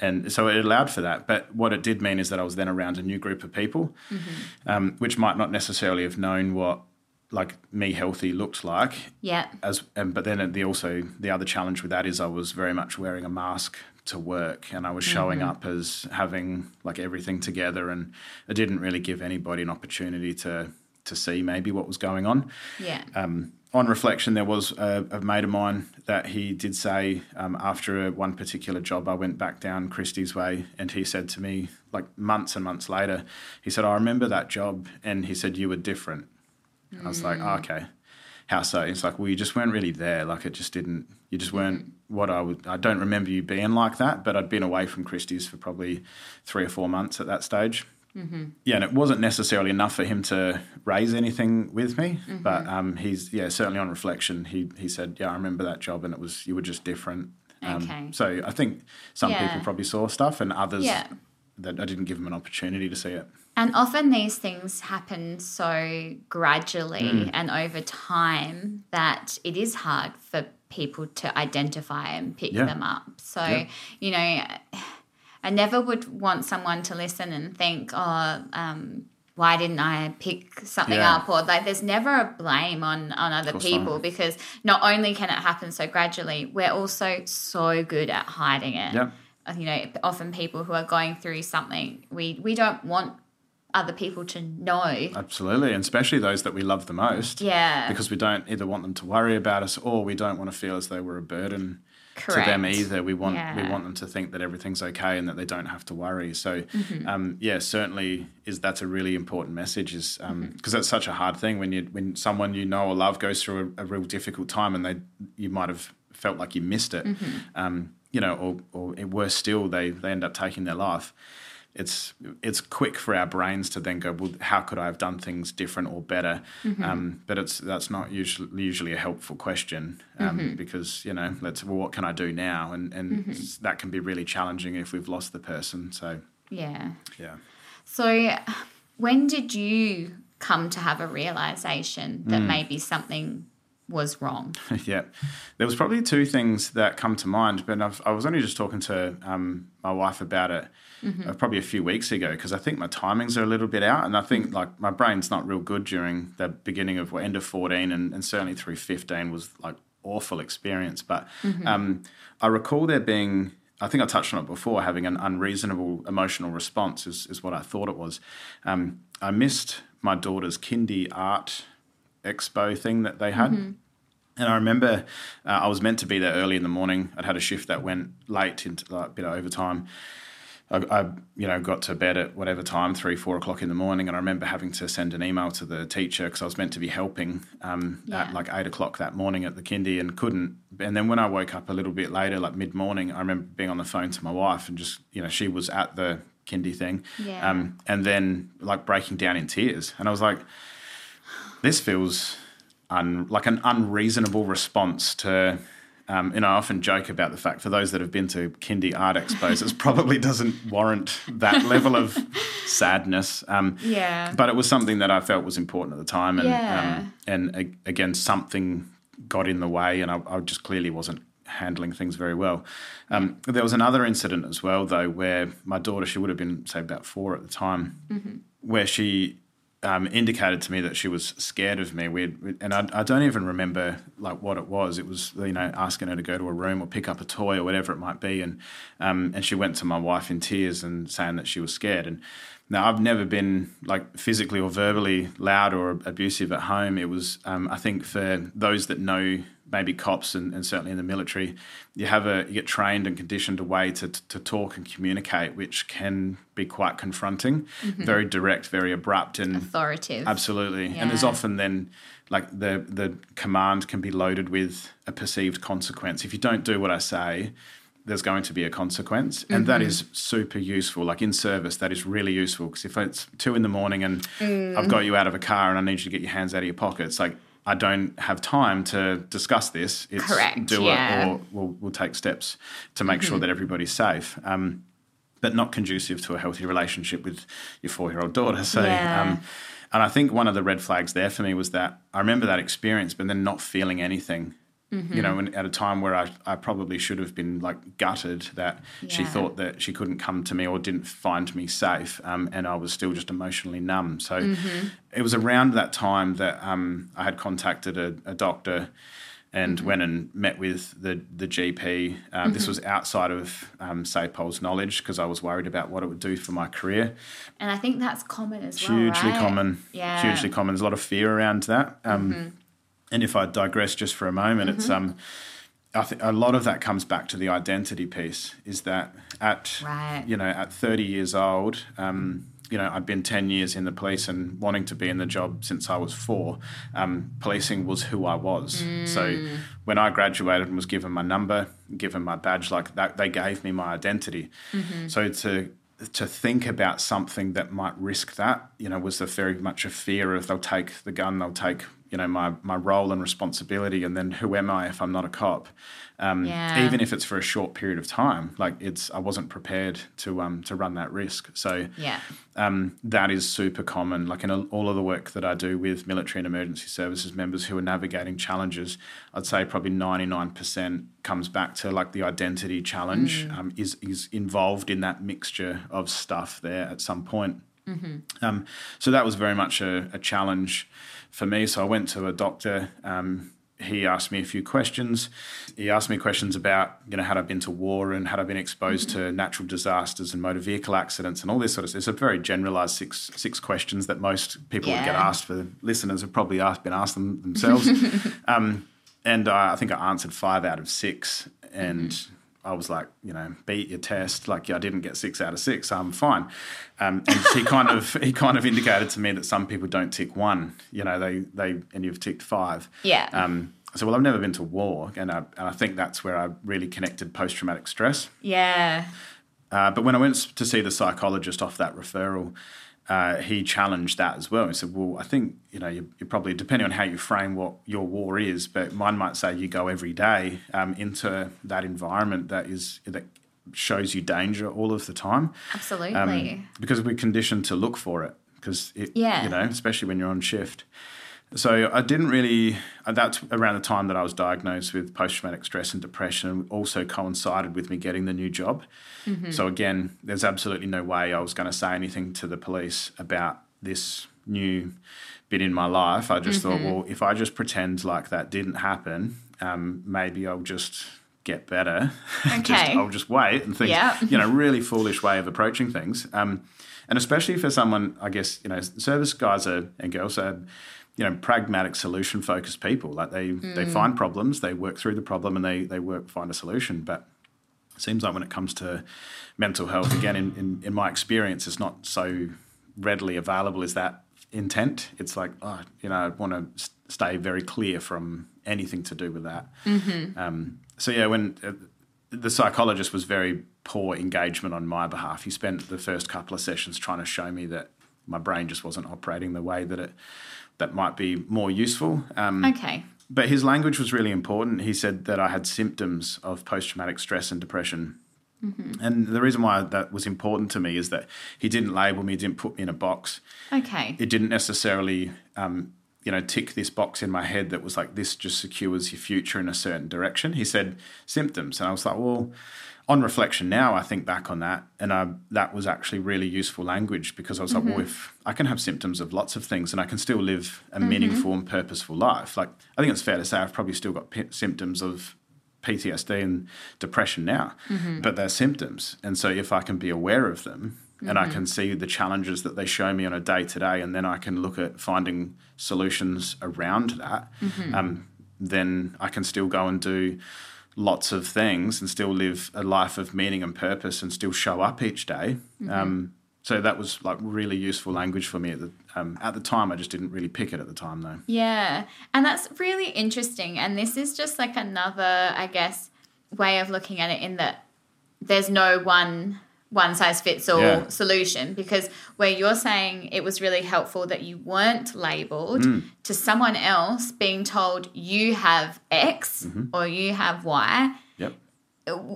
and so it allowed for that. But what it did mean is that I was then around a new group of people, um, which might not necessarily have known what like me healthy looked like. Yeah. As and but then the also the other challenge with that is I was very much wearing a mask to work and I was showing up as having like everything together and it didn't really give anybody an opportunity to to see maybe what was going on Yeah. um, on reflection, there was a, a mate of mine that he did say um, after a, one particular job, I went back down Christie's way, and he said to me, like months and months later, he said, "I remember that job," and he said, "You were different." I was like, oh, "Okay, how so?" He's like, "Well, you just weren't really there. Like it just didn't. You just weren't what I would. I don't remember you being like that, but I'd been away from Christie's for probably three or four months at that stage." Yeah, and it wasn't necessarily enough for him to raise anything with me, but um, he's yeah certainly on reflection he he said yeah I remember that job and it was you were just different. Um, Okay. So I think some Yeah. people probably saw stuff and others Yeah. that I didn't give them an opportunity to see it. And often these things happen so gradually Mm. and over time that it is hard for people to identify and pick Yeah. them up. So, you know, I never would want someone to listen and think, oh, um, why didn't I pick something Yeah. up? Or like, there's never a blame on on other people not. because not only can it happen so gradually, we're also so good at hiding it. Yeah. Uh, You know, often people who are going through something, we we don't want other people to know. Absolutely, and especially those that we love the most. Yeah. Because we don't either want them to worry about us or we don't want to feel as though we're a burden to them either. We want we want them to think that everything's okay and that they don't have to worry. So, Mm-hmm. um, yeah, certainly is that's a really important message. Is because Mm-hmm. that's such a hard thing when you when someone you know or love goes through a, a real difficult time and they you might have felt like you missed it, Mm-hmm. um, you know, or or worse still, they they end up taking their life. It's it's quick for our brains to then go, well, how could I have done things different or better? Mm-hmm. Um, but it's that's not usually usually a helpful question um, Mm-hmm. because you know, let's well, what can I do now? And and Mm-hmm. that can be really challenging if we've lost the person. So Yeah. yeah, So, when did you come to have a realization Mm. that maybe something was wrong? yeah. There was probably two things that come to mind, but I've, I was only just talking to um, my wife about it uh, probably a few weeks ago because I think my timings are a little bit out, and I think like my brain's not real good during the beginning of well, end of fourteen and, and certainly through fifteen was like awful experience. But um, I recall there being. I think I touched on it before. Having an unreasonable emotional response is, is what I thought it was. Um, I missed my daughter's kindy art expo thing that they had. And I remember uh, I was meant to be there early in the morning. I'd had a shift that went late into like, a bit of overtime. I, I, you know, got to bed at whatever time, three, four o'clock in the morning, and I remember having to send an email to the teacher because I was meant to be helping um, Yeah. at like eight o'clock that morning at the kindy and couldn't. And then when I woke up a little bit later, like mid morning, I remember being on the phone to my wife and just, you know, she was at the kindy thing, Yeah. um, and then like breaking down in tears, and I was like, this feels un, like an unreasonable response to. Um, and I often joke about the fact for those that have been to kindy art expos, it probably doesn't warrant that level of sadness. Um, Yeah. but it was something that I felt was important at the time, and Yeah. um, and a- again, something got in the way, and I, I just clearly wasn't handling things very well. Um, there was another incident as well, though, where my daughter, she would have been say about four at the time, where she um, indicated to me that she was scared of me. We and I, I don't even remember like what it was. It was you know asking her to go to a room or pick up a toy or whatever it might be, and um, and she went to my wife in tears and saying that she was scared. And now I've never been like physically or verbally loud or abusive at home. It was um, I think for those that know maybe cops and, and certainly in the military, you have a you get trained and conditioned a way to to talk and communicate, which can be quite confronting, mm-hmm. very direct, very abrupt, and Authoritative. Absolutely. And there's often then like the the command can be loaded with a perceived consequence. If you don't do what I say, there's going to be a consequence. And that mm-hmm. is super useful. Like in service, that is really useful because if it's two in the morning and mm. I've got you out of a car and I need you to get your hands out of your pockets, like I don't have time to discuss this. It's Correct, do yeah. it or we'll, we'll take steps to make sure that everybody's safe. Um, but not conducive to a healthy relationship with your four year old daughter. So, Yeah. um, and I think one of the red flags there for me was that I remember that experience, but then not feeling anything. You know, and at a time where I, I probably should have been like gutted that she thought that she couldn't come to me or didn't find me safe, um, and I was still just emotionally numb. So it was around that time that um, I had contacted a, a doctor and went and met with the the GP. Um, This was outside of um, SAPOL's knowledge because I was worried about what it would do for my career. and I think that's common as well. Hugely right? common. Yeah. Hugely common. There's a lot of fear around that. Um, And if I digress just for a moment, it's um, I think a lot of that comes back to the identity piece. Is that at Right. you know at 30 years old. Um, you know, I'd been 10 years in the police and wanting to be in the job since I was four. Um, policing was who I was. So when I graduated and was given my number, given my badge, like that, they gave me my identity. So to to think about something that might risk that, you know, was a very much a fear of they'll take the gun, they'll take, you know, my my role and responsibility, and then who am I if I'm not a cop? Um, Yeah. Even if it's for a short period of time, like it's, I wasn't prepared to um to run that risk. So Yeah. um, that is super common. Like in all of the work that I do with military and emergency services members who are navigating challenges, I'd say probably ninety nine percent comes back to like the identity challenge um, is is involved in that mixture of stuff there at some point. Um, so that was very much a, a challenge for me. So I went to a doctor. Um, he asked me a few questions. He asked me questions about, you know, had I been to war and had I been exposed to natural disasters and motor vehicle accidents and all this sort of stuff. It's a very generalised six six questions that most people would get asked. For listeners have probably asked, been asked them themselves. um, and I, I think I answered five out of six, and I was like, you know, beat your test. Like, yeah, I didn't get six out of six. I'm fine. Um, and he kind of he kind of indicated to me that some people don't tick one. You know, they they and you've ticked five. Yeah. Um, so well, I've never been to war, and I, and I think that's where I really connected post traumatic stress. Yeah. Uh, but when I went to see the psychologist off that referral, uh, he challenged that as well. He said, "Well, I think you know you, you probably depending on how you frame what your war is, but mine might say you go every day um, into that environment that is that shows you danger all of the time, Absolutely. um, because we're conditioned to look for it. Because it, Yeah. you know, especially when you're on shift." So I didn't really. uh, That's around the time that I was diagnosed with post-traumatic stress and depression. Also coincided with me getting the new job. So again, there's absolutely no way I was going to say anything to the police about this new bit in my life. I just thought, well, if I just pretend like that didn't happen, um, maybe I'll just get better. just, Okay. I'll just wait and think. Yeah. You know, really foolish way of approaching things. Um, and especially for someone, I guess, you know, service guys are, and girls are, you know, pragmatic, solution focused people. Like they, they find problems, they work through the problem, and they they work find a solution. But it seems like when it comes to mental health, again, in, in, in my experience, it's not so readily available is that intent. It's like, oh, you know, I want to stay very clear from anything to do with that. Um, so yeah, when uh, the psychologist was very poor engagement on my behalf. He spent the first couple of sessions trying to show me that my brain just wasn't operating the way that it that might be more useful. Um, Okay. but his language was really important. He said that I had symptoms of post traumatic stress and depression. And the reason why that was important to me is that he didn't label me, didn't put me in a box. Okay. It didn't necessarily, um, you know, tick this box in my head that was like, this just secures your future in a certain direction. He said symptoms. And I was like, well, on reflection now, I think back on that, and I, that was actually really useful language because I was like, well, mm-hmm. if I can have symptoms of lots of things and I can still live a mm-hmm. meaningful and purposeful life, like I think it's fair to say I've probably still got p- symptoms of PTSD and depression now, mm-hmm. but they're symptoms, and so if I can be aware of them and I can see the challenges that they show me on a day to day, and then I can look at finding solutions around that. Um, then I can still go and do lots of things and still live a life of meaning and purpose and still show up each day. Mm-hmm. Um, so that was like really useful language for me at the um, at the time. I just didn't really pick it at the time though. Yeah. And that's really interesting. And this is just like another, I guess, way of looking at it in that there's no one one size fits all Yeah. solution because where you're saying it was really helpful that you weren't labeled Mm. to someone else being told you have X Mm-hmm. or you have Y Yep.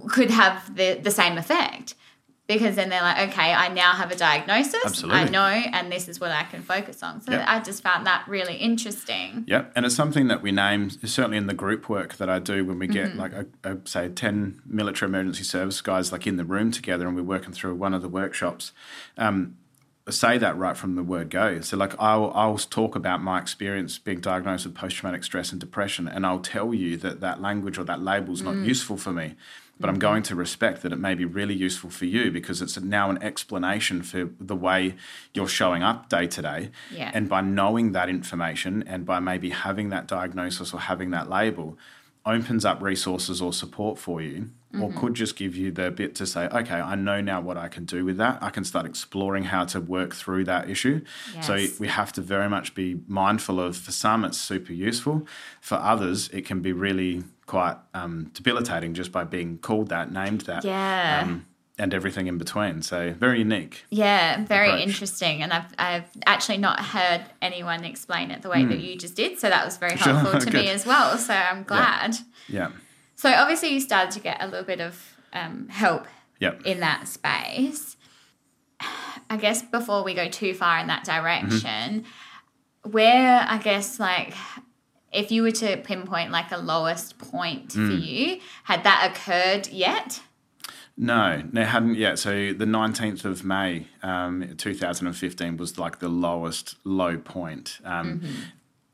could have the, the same effect because then they're like, okay, I now have a diagnosis. Absolutely. I know, and this is what I can focus on. So Yep. I just found that really interesting. Yep, and it's something that we name certainly in the group work that I do when we get like a, a, say ten military emergency service guys like in the room together and we're working through one of the workshops. Um, say that right from the word go. So like I'll I'll talk about my experience being diagnosed with post traumatic stress and depression, and I'll tell you that that language or that label is not useful for me. But I'm mm-hmm. going to respect that it may be really useful for you because it's now an explanation for the way you're showing up day to day. Yeah. And by knowing that information and by maybe having that diagnosis or having that label, opens up resources or support for you, or could just give you the bit to say, okay, I know now what I can do with that. I can start exploring how to work through that issue. So we have to very much be mindful of, for some, it's super useful. For others, it can be really quite um, debilitating just by being called that, named that. Yeah. Um, and everything in between. So very unique. Yeah, very approach. interesting. And I've, I've actually not heard anyone explain it the way that you just did. So that was very Hmm. Sure, helpful to me as well. So I'm glad. Yeah. So obviously, you started to get a little bit of um, help Yep. in that space. I guess before we go too far in that direction, where I guess like if you were to pinpoint like a lowest point for you, had that occurred yet? No, they hadn't yet. So the 19th of May, um, 2015 was like the lowest low point. Um,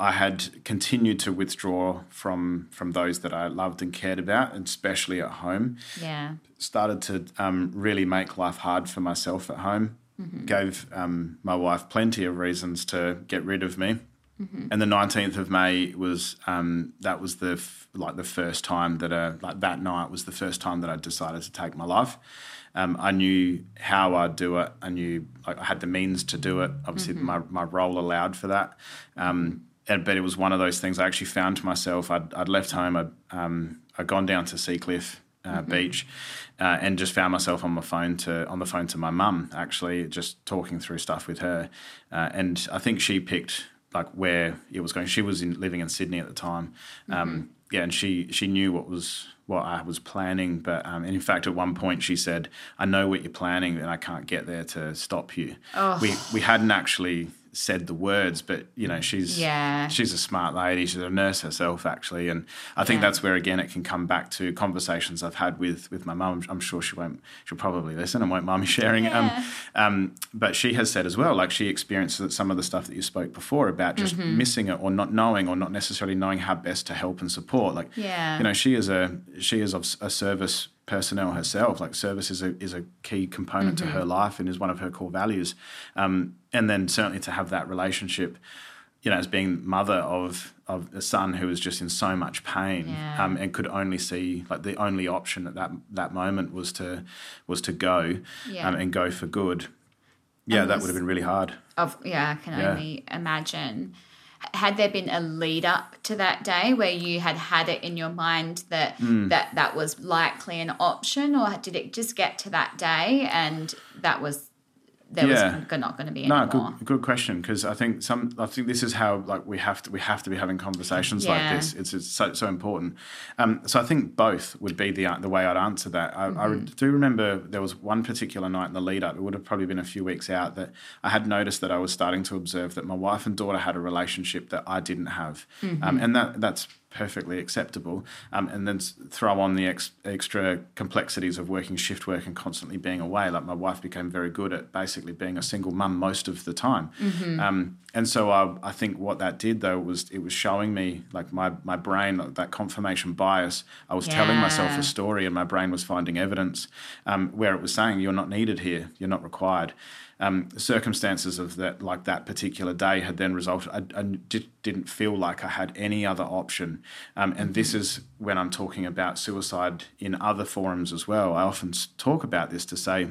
I had continued to withdraw from from those that I loved and cared about, especially at home. Yeah. Started to um, really make life hard for myself at home. Gave um, my wife plenty of reasons to get rid of me. And the 19th of May was um, that was the f- like the first time that uh, like that night was the first time that I decided to take my life. Um, I knew how I'd do it. I knew like, I had the means to do it. Obviously, my, my role allowed for that. Um, and, but it was one of those things I actually found to myself. I'd, I'd left home. I'd, um, I'd gone down to Seacliff uh, Beach, uh, and just found myself on my phone to on the phone to my mum actually, just talking through stuff with her. Uh, and I think she picked like where it was going. She was in, living in Sydney at the time. Um, yeah, and she she knew what was what I was planning. But um, and in fact, at one point she said, "I know what you're planning, and I can't get there to stop you." We we hadn't actually said the words, but you know she's Yeah. she's a smart lady. She's a nurse herself, actually, and I think Yeah. that's where again it can come back to conversations I've had with with my mum. I'm sure she won't. She'll probably listen and won't mind me sharing it. Yeah. Um, um, but she has said as well, like she experienced some of the stuff that you spoke before about just Mm-hmm. missing it or not knowing or not necessarily knowing how best to help and support. Like, Yeah. you know, she is a she is of a service personnel herself. Like, service is a is a key component Mm-hmm. to her life and is one of her core values. Um, and then certainly to have that relationship. You know, as being mother of of a son who was just in so much pain, Yeah. um, and could only see like the only option at that that moment was to was to go Yeah. um, and go for good. Yeah, And that would have been really hard. Of yeah, I can Yeah. only imagine. Had there been a lead up to that day where you had had it in your mind that Hmm. that that was likely an option, or did it just get to that day and that was there Yeah. was not going to be No, good, good question. Because I think some, I think this is how like we have to, we have to be having conversations Yeah. like this. It's, it's so so important. Um, so I think both would be the the way I'd answer that. I, I Mm-hmm. do remember there was one particular night in the lead up. It would have probably been a few weeks out that I had noticed that I was starting to observe that my wife and daughter had a relationship that I didn't have, Mm-hmm. um, and that that's perfectly acceptable. Um, and then throw on the ex- extra complexities of working shift work and constantly being away. Like my wife became very good at basically being a single mum most of the time. Um, and so I, I think what that did though was it was showing me like my, my brain that confirmation bias i was telling myself a story and my brain was finding evidence um, where it was saying you're not needed here you're not required um, circumstances of that like that particular day had then resulted i, I di- didn't feel like i had any other option. Um, and this is when i'm talking about suicide in other forums as well. I often talk about this to say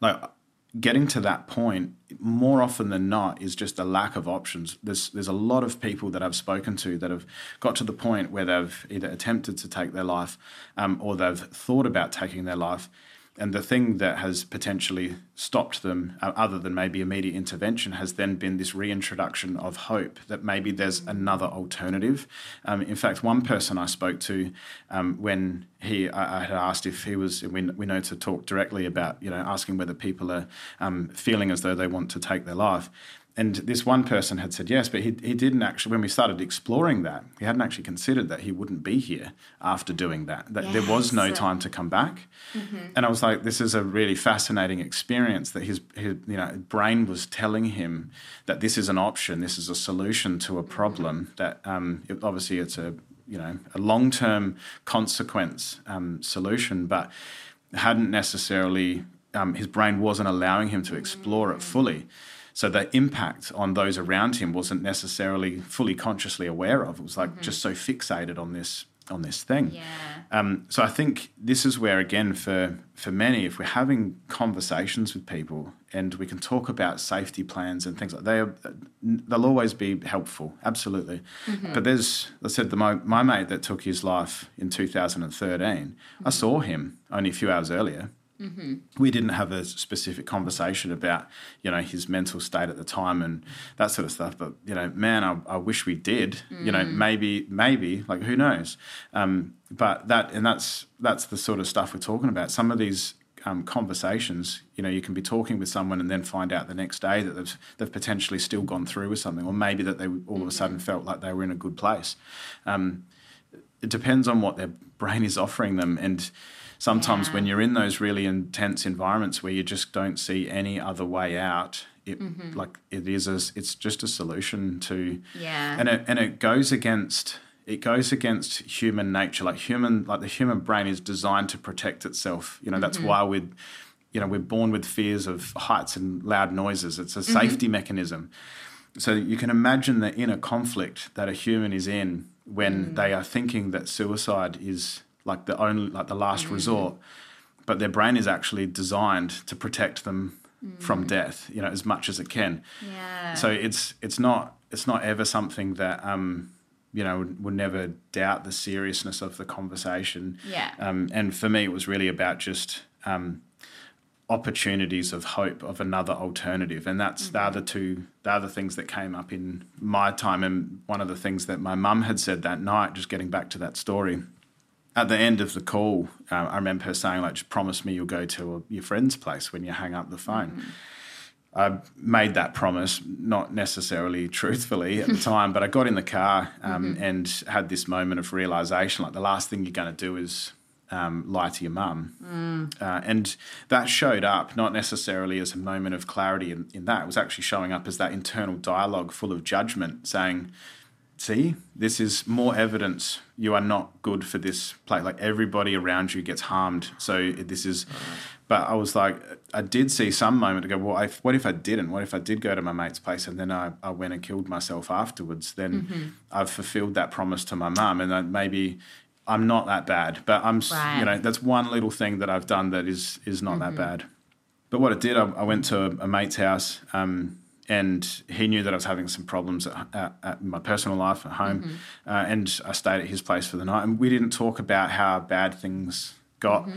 like getting to that point more often than not is just a lack of options. There's there's a lot of people that I've spoken to that have got to the point where they've either attempted to take their life um, or they've thought about taking their life and the thing that has potentially stopped them, uh, other than maybe immediate intervention, has then been this reintroduction of hope that maybe there's another alternative. Um, in fact, one person I spoke to um, when he, I, I had asked if he was, we, we know to talk directly about, you know, asking whether people are um, feeling as though they want to take their life. And this one person had said yes, but he, he didn't actually, when we started exploring that, he hadn't actually considered that he wouldn't be here after doing that, that there was no time to come back. And I was like, this is a really fascinating experience that his, his you know brain was telling him that this is an option, this is a solution to a problem. That um, it, obviously it's a you know a long term consequence um, solution, but hadn't necessarily um, his brain wasn't allowing him to explore it fully. So the impact on those around him wasn't necessarily fully consciously aware of. It was like mm-hmm. just so fixated on this on this thing. Yeah. Um, so I think this is where, again, for for many, if we're having conversations with people and we can talk about safety plans and things like they, are, they'll always be helpful, absolutely. Mm-hmm. But there's, I said, the, my, my mate that took his life in 2013, I mm-hmm. saw him only a few hours earlier. We didn't have a specific conversation about, you know, his mental state at the time and that sort of stuff. But you know, man, I, I wish we did. You know, maybe, maybe, like who knows? Um, but that and that's that's the sort of stuff we're talking about. Some of these um, conversations, you know, you can be talking with someone and then find out the next day that they've they've potentially still gone through with something, or maybe that they all of a sudden felt like they were in a good place. Um, it depends on what their brain is offering them and sometimes Yeah. when you're in those really intense environments where you just don't see any other way out it mm-hmm. like it is a, it's just a solution to Yeah. and it and it goes against it goes against human nature. Like human like the human brain is designed to protect itself. You know that's mm-hmm. why we're you know we're born with fears of heights and loud noises. It's a mm-hmm. safety mechanism. So you can imagine the inner conflict that a human is in when mm. they are thinking that suicide is like the only like the last resort. But their brain is actually designed to protect them from death you know as much as it can. Yeah. so it's it's not it's not ever something that um you know would, would never doubt the seriousness of the conversation. Yeah. um, and for me it was really about just um, opportunities of hope of another alternative. And that's the other two the other things that came up in my time. And one of the things that my mum had said that night just getting back to that story at the end of the call uh, i remember her saying like just promise me you'll go to a, your friend's place when you hang up the phone. I made that promise, not necessarily truthfully at the time, but I got in the car um, and had this moment of realization like the last thing you're going to do is um, lie to your mum. Uh, and that showed up not necessarily as a moment of clarity in, in that, it was actually showing up as that internal dialogue full of judgment saying, see, this is more evidence you are not good for this play. Like everybody around you gets harmed. So this is, but I was like, I did see some moment to go, well, if, what if I didn't? What if I did go to my mate's place and then I, I went and killed myself afterwards? Then I've fulfilled that promise to my mum and then maybe I'm not that bad, but I'm, Right. you know, that's one little thing that I've done that is, is not that bad. But what it did, I, I went to a, a mate's house, um, and he knew that I was having some problems at, at, at my personal life at home, uh, and I stayed at his place for the night. And we didn't talk about how bad things got.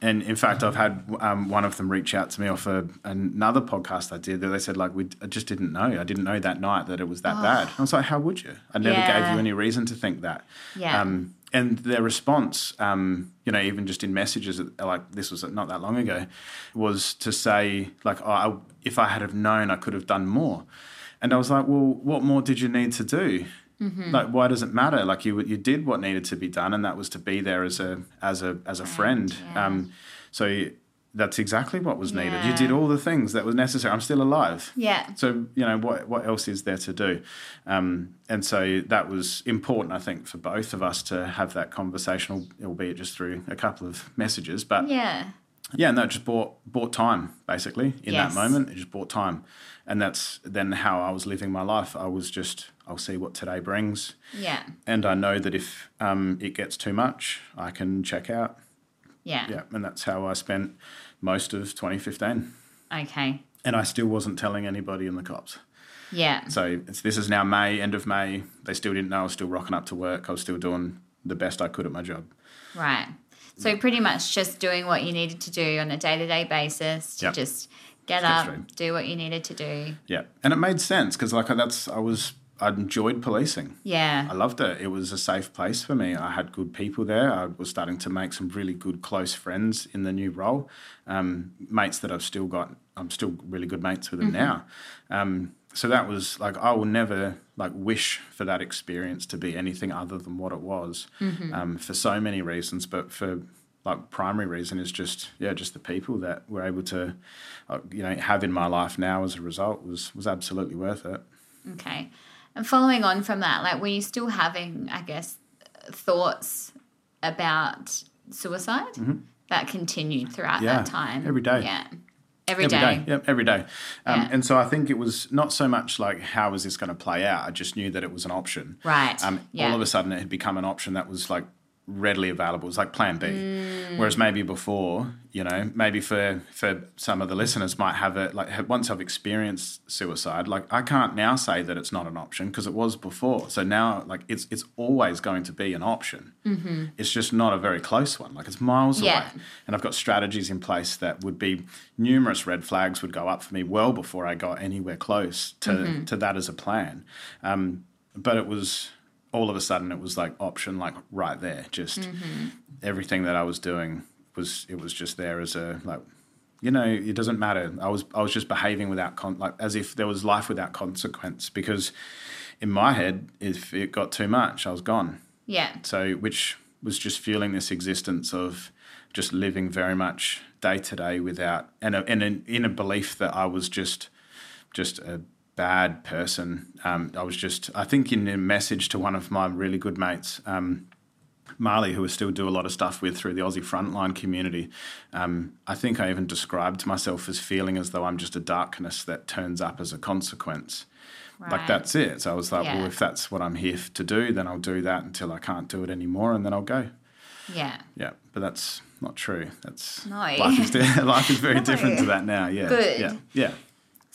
And in fact, I've had um, one of them reach out to me off a, another podcast I did that they said like we I just didn't know. I didn't know that night that it was that bad. I was like, how would you? I never gave you any reason to think that. Yeah. Um, and their response, um, you know, even just in messages, like this was not that long ago, was to say like, oh, I, if I had have known, I could have done more. And I was like, well, what more did you need to do? Like, why does it matter? Like, you you did what needed to be done, and that was to be there as a as a as a friend. yeah. Um, so that's exactly what was needed. You did all the things that was necessary. I'm still alive. Yeah. So you know what what else is there to do, um, and so that was important, I think, for both of us to have that conversation, albeit just through a couple of messages. But Yeah. Yeah, and that just bought bought time basically in Yes. that moment. It just bought time, and that's then how I was living my life. I was just I'll see what today brings, Yeah. and I know that if um, it gets too much, I can check out. Yeah. Yeah, and that's how I spent most of 2015, Okay. and I still wasn't telling anybody in the cops. Yeah. So it's, this is now May, end of May. They still didn't know I was still rocking up to work. I was still doing the best I could at my job. Right. So pretty much just doing what you needed to do on a day to day basis to Yep. just get Get up, through. do what you needed to do. Yeah, and it made sense because like that's I was I enjoyed policing. Yeah, I loved it. It was a safe place for me. I had good people there. I was starting to make some really good close friends in the new role. Um, mates that I've still got. I'm still really good mates with them now. Um, so that was like I will never like wish for that experience to be anything other than what it was. Um, for so many reasons, but for like primary reason is just yeah just the people that we're able to uh, you know have in my life now as a result was was absolutely worth it. Okay. And following on from that, like, were you still having, I guess, thoughts about suicide that continued throughout Mm-hmm. Yeah, that time? every day. Yeah. Every Every day. day. Yep, every day. Um, Yeah. And so I think it was not so much like how is this going to play out. I just knew that it was an option. Right. Um, yeah. All of a sudden, it had become an option that was like readily available. It's like Plan B. Mm. Whereas maybe before, you know, maybe for for some of the listeners might have it like have- once I've experienced suicide, like I can't now say that it's not an option because it was before. So now, like it's it's always going to be an option. Mm-hmm. It's just not a very close one. Like it's miles Yeah. away. And I've got strategies in place that would be numerous red flags would go up for me well before I got anywhere close to, Mm-hmm. to that as a plan. Um, but it was all of a sudden it was like option like right there. Just Mm-hmm. everything that I was doing was it was just there as a like you know it doesn't matter. I was I was just behaving without con- like as if there was life without consequence because in my head if it got too much I was gone. yeah. So, which was just feeling this existence of just living very much day to day without, and, a, and in, in a belief that I was just, just a bad person. Um, I was just, I think, in a message to one of my really good mates, um, Marley, who I still do a lot of stuff with through the Aussie Frontline community. Um, I think I even described myself as feeling as though I'm just a darkness that turns up as a consequence. Like that's it. So I was like, Yeah. well, if that's what I'm here to do, then I'll do that until I can't do it anymore, and then I'll go. Yeah. Yeah, but that's not true. That's No. life is life is very No. different to that now. Yeah, Good. Yeah, yeah.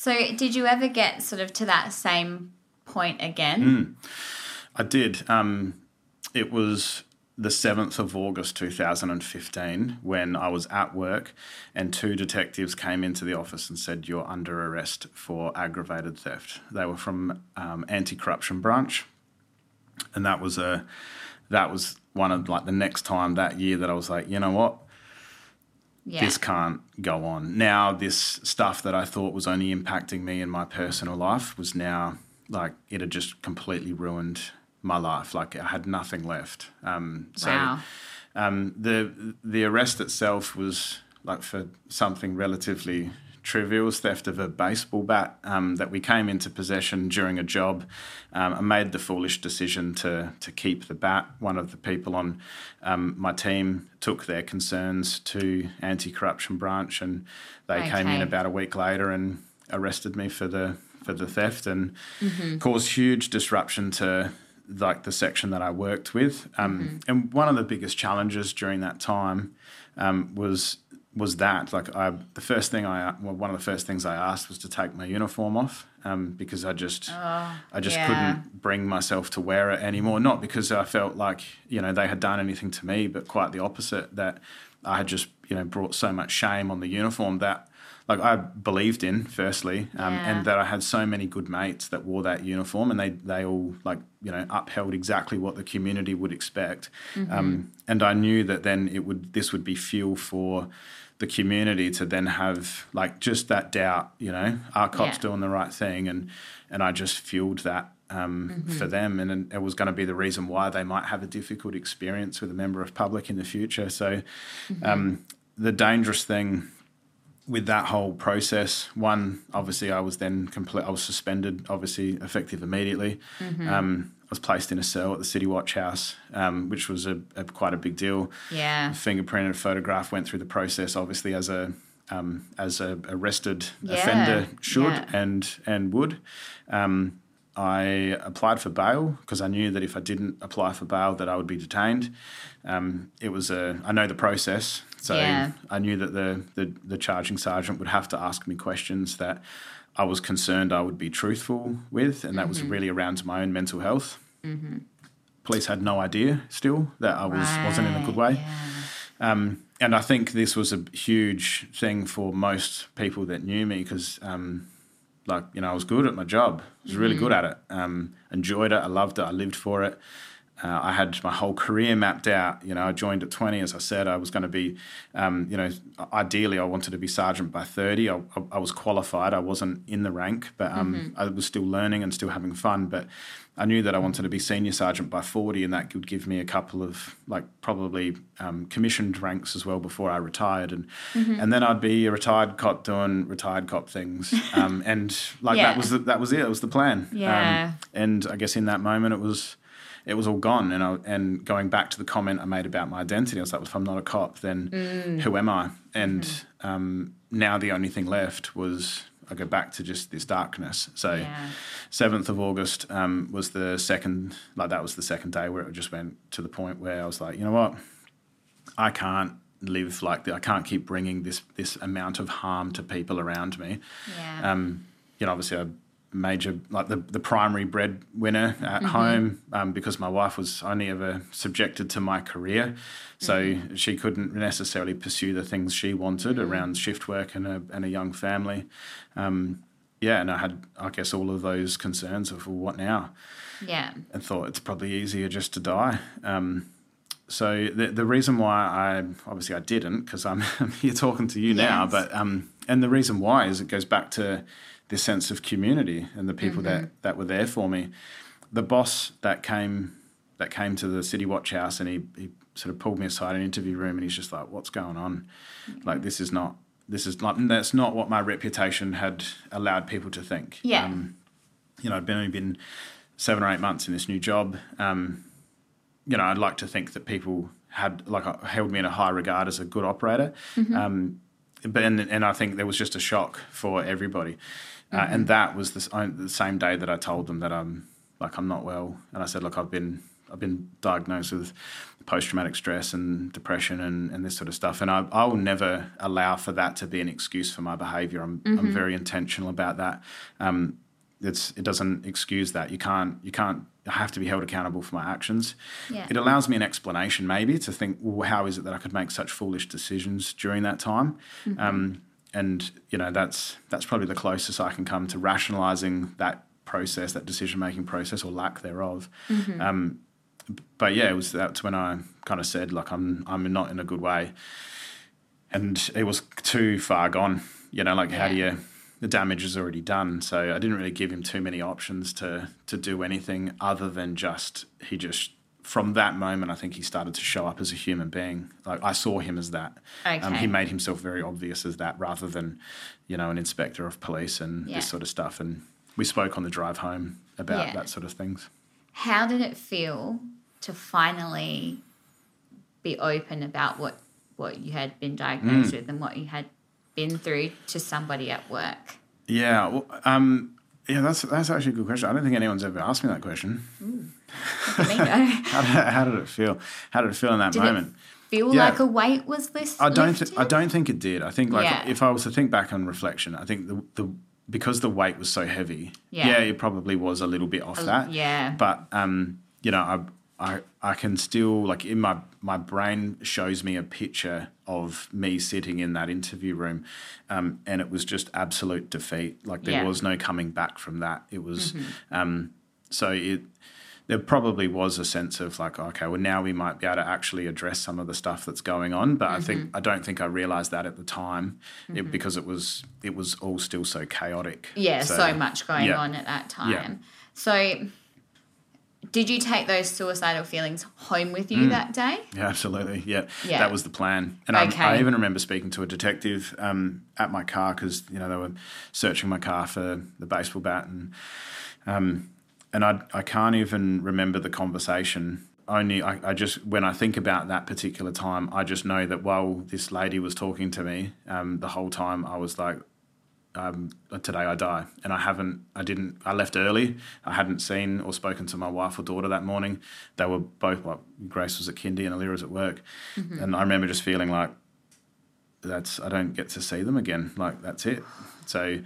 So, did you ever get sort of to that same point Mm. again? I did. Um, it was the 7th of August 2015 when I was at work and two detectives came into the office and said, You're under arrest for aggravated theft. They were from um, anti corruption branch. And that was a that was one of like the next time that year that I was like, you know what? Yeah. this can't go on. Now, this stuff that I thought was only impacting me in my personal life was now like it had just completely ruined my life. Like I had nothing left. Um, so wow. um, the the arrest itself was like for something relatively trivial, was theft of a baseball bat um, that we came into possession during a job. Um, I made the foolish decision to to keep the bat. One of the people on um, my team took their concerns to anti-corruption branch, and they came in about a week later and arrested me for the for the theft and caused huge disruption to like the section that I worked with. Um, And one of the biggest challenges during that time um, was was that like I the first thing I well one of the first things I asked was to take my uniform off um, because I just I just yeah. couldn't bring myself to wear it anymore. Not because I felt like you know they had done anything to me, but quite the opposite. That I had just you know brought so much shame on the uniform that like I believed in firstly, um, Yeah. and that I had so many good mates that wore that uniform, and they they all like you know upheld exactly what the community would expect, um, and I knew that then it would this would be fuel for the community to then have like just that doubt, you know, are cops Yeah. doing the right thing, and and I just fueled that um, for them, and, and it was going to be the reason why they might have a difficult experience with a member of public in the future. So, um, the dangerous thing with that whole process, one obviously I was then complete. I was suspended, obviously effective immediately. Um, I was placed in a cell at the City Watch House, um, which was a, a quite a big deal. Yeah. Fingerprinted photograph went through the process, obviously as a um, as a arrested Yeah, offender should yeah. and and would. Um, I applied for bail because I knew that if I didn't apply for bail, that I would be detained. Um, it was a I know the process, so Yeah. I knew that the, the the charging sergeant would have to ask me questions that I was concerned I would be truthful with, and that was Mm-hmm. really around my own mental health. Police had no idea still that I was wasn't in a good way. Yeah. Um, and I think this was a huge thing for most people that knew me because, um, like, you know, I was good at my job. I was really good at it. Um, enjoyed it. I loved it. I lived for it. Uh, I had my whole career mapped out. You know, I joined at 20, as I said. I was going to be, um, you know, ideally, I wanted to be sergeant by 30. I, I, I was qualified. I wasn't in the rank, but um, I was still learning and still having fun. But I knew that I wanted to be senior sergeant by 40, and that would give me a couple of, like, probably um, commissioned ranks as well before I retired. And, and then I'd be a retired cop doing retired cop things. Um, and, like, Yeah. that was the, that was it. It was the plan. Yeah. Um, and I guess in that moment, it was it was all gone. And I, and going back to the comment I made about my identity, I was like, well, if I'm not a cop, then Mm. who am I? And Mm-hmm. um, now the only thing left was I go back to just this darkness. So Yeah. seventh of August um, was the second, like that was the second day where it just went to the point where I was like, you know what, I can't live like that. I can't keep bringing this this amount of harm to people around me Yeah. um, you know, obviously a major like the, the primary breadwinner at home um, because my wife was only ever subjected to my career, so she couldn't necessarily pursue the things she wanted around shift work and a and a young family. Um, yeah, and I had I guess all of those concerns of well, what now, yeah. and thought it's probably easier just to die. Um, so the the reason why I obviously I didn't because I'm, I'm here talking to you now, but um, and the reason why is it goes back to this sense of community and the people Mm-hmm. that that were there for me. The boss that came that came to the City Watch House and he, he sort of pulled me aside in an interview room and he's just like, "What's going on? Like this is not." This is not. That's not what my reputation had allowed people to think. Yeah. Um, you know, I'd been only been seven or eight months in this new job. Um, you know, I'd like to think that people had like uh, held me in a high regard as a good operator. Um, but and, and I think there was just a shock for everybody, uh, and that was the, I- the same day that I told them that I'm like I'm not well, and I said, look, I've been I've been diagnosed with post traumatic stress and depression and, and this sort of stuff, and I, I will never allow for that to be an excuse for my behaviour. I'm I'm very intentional about that. Um, it's it doesn't excuse that. You can't you can't I have to be held accountable for my actions. Yeah. It allows me an explanation maybe to think, well, how is it that I could make such foolish decisions during that time? Um, and you know that's that's probably the closest I can come to rationalizing that process, that decision making process or lack thereof. Um, but yeah, it was that's when I kind of said like I'm I'm not in a good way, and it was too far gone. You know, like how do you? The damage is already done, so I didn't really give him too many options to to do anything other than just he just from that moment I think he started to show up as a human being. Like I saw him as that. Um, Okay. he made himself very obvious as that rather than you know an inspector of police and Yeah. this sort of stuff. And we spoke on the drive home about Yeah. that sort of things. How did it feel to finally be open about what what you had been diagnosed Mm. with and what you had been through to somebody at work? Yeah, well, um, yeah, that's that's actually a good question. I don't think anyone's ever asked me that question. Know. How did, how did it feel? How did it feel in that Did moment? it feel Yeah. like a weight was this? I don't. Th- I don't think it did. I think like Yeah. if I was to think back on reflection, I think the the because the weight was so heavy. Yeah. it probably was a little bit off that. yeah. But um, you know, I I I can still like in my my brain shows me a picture of me sitting in that interview room, um, and it was just absolute defeat. Like there Yeah. was no coming back from that. It was Mm-hmm. um, so it there probably was a sense of like, okay, well now we might be able to actually address some of the stuff that's going on. But I think Mm-hmm. I don't think I realised that at the time, it, because it was it was all still so chaotic. Yeah, so, much going yeah. on at that time. Yeah. So, Did you take those suicidal feelings home with you that day? Yeah, absolutely. Yeah, Yeah. that was the plan. And Okay. I, I even remember speaking to a detective um, at my car because you know they were searching my car for the baseball bat, and um, and I I can't even remember the conversation. Only I, I just when I think about that particular time, I just know that while this lady was talking to me, um, the whole time I was like, um, today I die. And I haven't, I didn't, I left early. I hadn't seen or spoken to my wife or daughter that morning. They were both, well, Grace was at kindy and Alira was at work. And I remember just feeling like, that's, I don't get to see them again. Like, that's it. So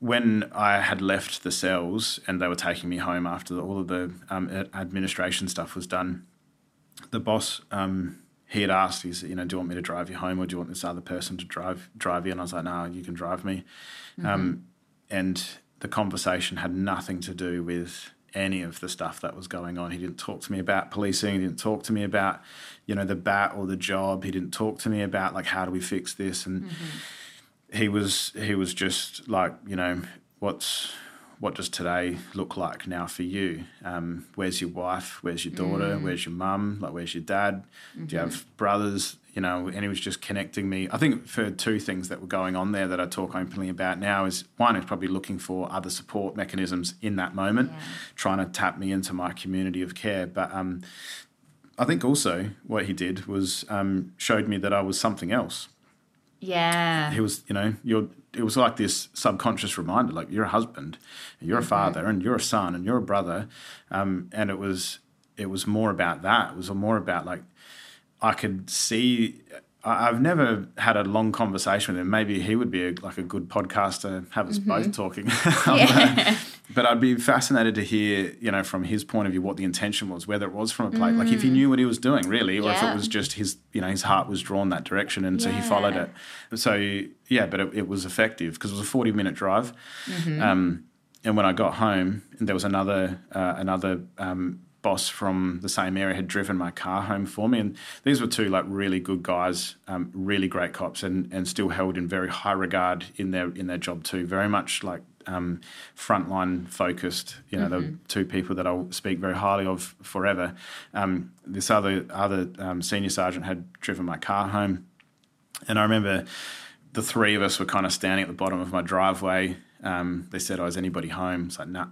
when I had left the cells and they were taking me home after the, all of the um, administration stuff was done, the boss, um, he had asked, he's, you know, do you want me to drive you home or do you want this other person to drive drive you? And I was like, no, you can drive me. Um, and the conversation had nothing to do with any of the stuff that was going on. He didn't talk to me about policing. He didn't talk to me about, you know, the bat or the job. He didn't talk to me about like how do we fix this. And he was he was just like, you know, what's what does today look like now for you? Um, where's your wife? Where's your daughter? Where's your mum? Like, where's your dad? Do you have brothers? You know, and he was just connecting me. I think for two things that were going on there that I talk openly about now is one is probably looking for other support mechanisms in that moment, Yeah. trying to tap me into my community of care. But um, I think also what he did was um, showed me that I was something else Yeah. he was you know you're it was like this subconscious reminder like you're a husband and you're a mm-hmm. father and you're a son and you're a brother um, and it was it was more about that it was more about like i could see I- I've never had a long conversation with him. Maybe he would be a, like a good podcaster, have us mm-hmm. both talking. Um, Yeah. but I'd be fascinated to hear, you know, from his point of view, what the intention was, whether it was from a place, like if he knew what he was doing, really, or if it was just his, you know, his heart was drawn that direction, and so he followed it. So yeah, but it, it was effective because it was a forty-minute drive. Um, and when I got home, and there was another uh, another um, boss from the same area had driven my car home for me, and these were two like really good guys, um, really great cops, and and still held in very high regard in their in their job too. Very much like um, frontline focused. You know, the two people that I'll speak very highly of forever. Um, this other other um, senior sergeant had driven my car home, and I remember the three of us were kind of standing at the bottom of my driveway. Um, they said, "Oh, is anybody home?" It's like, "Nah."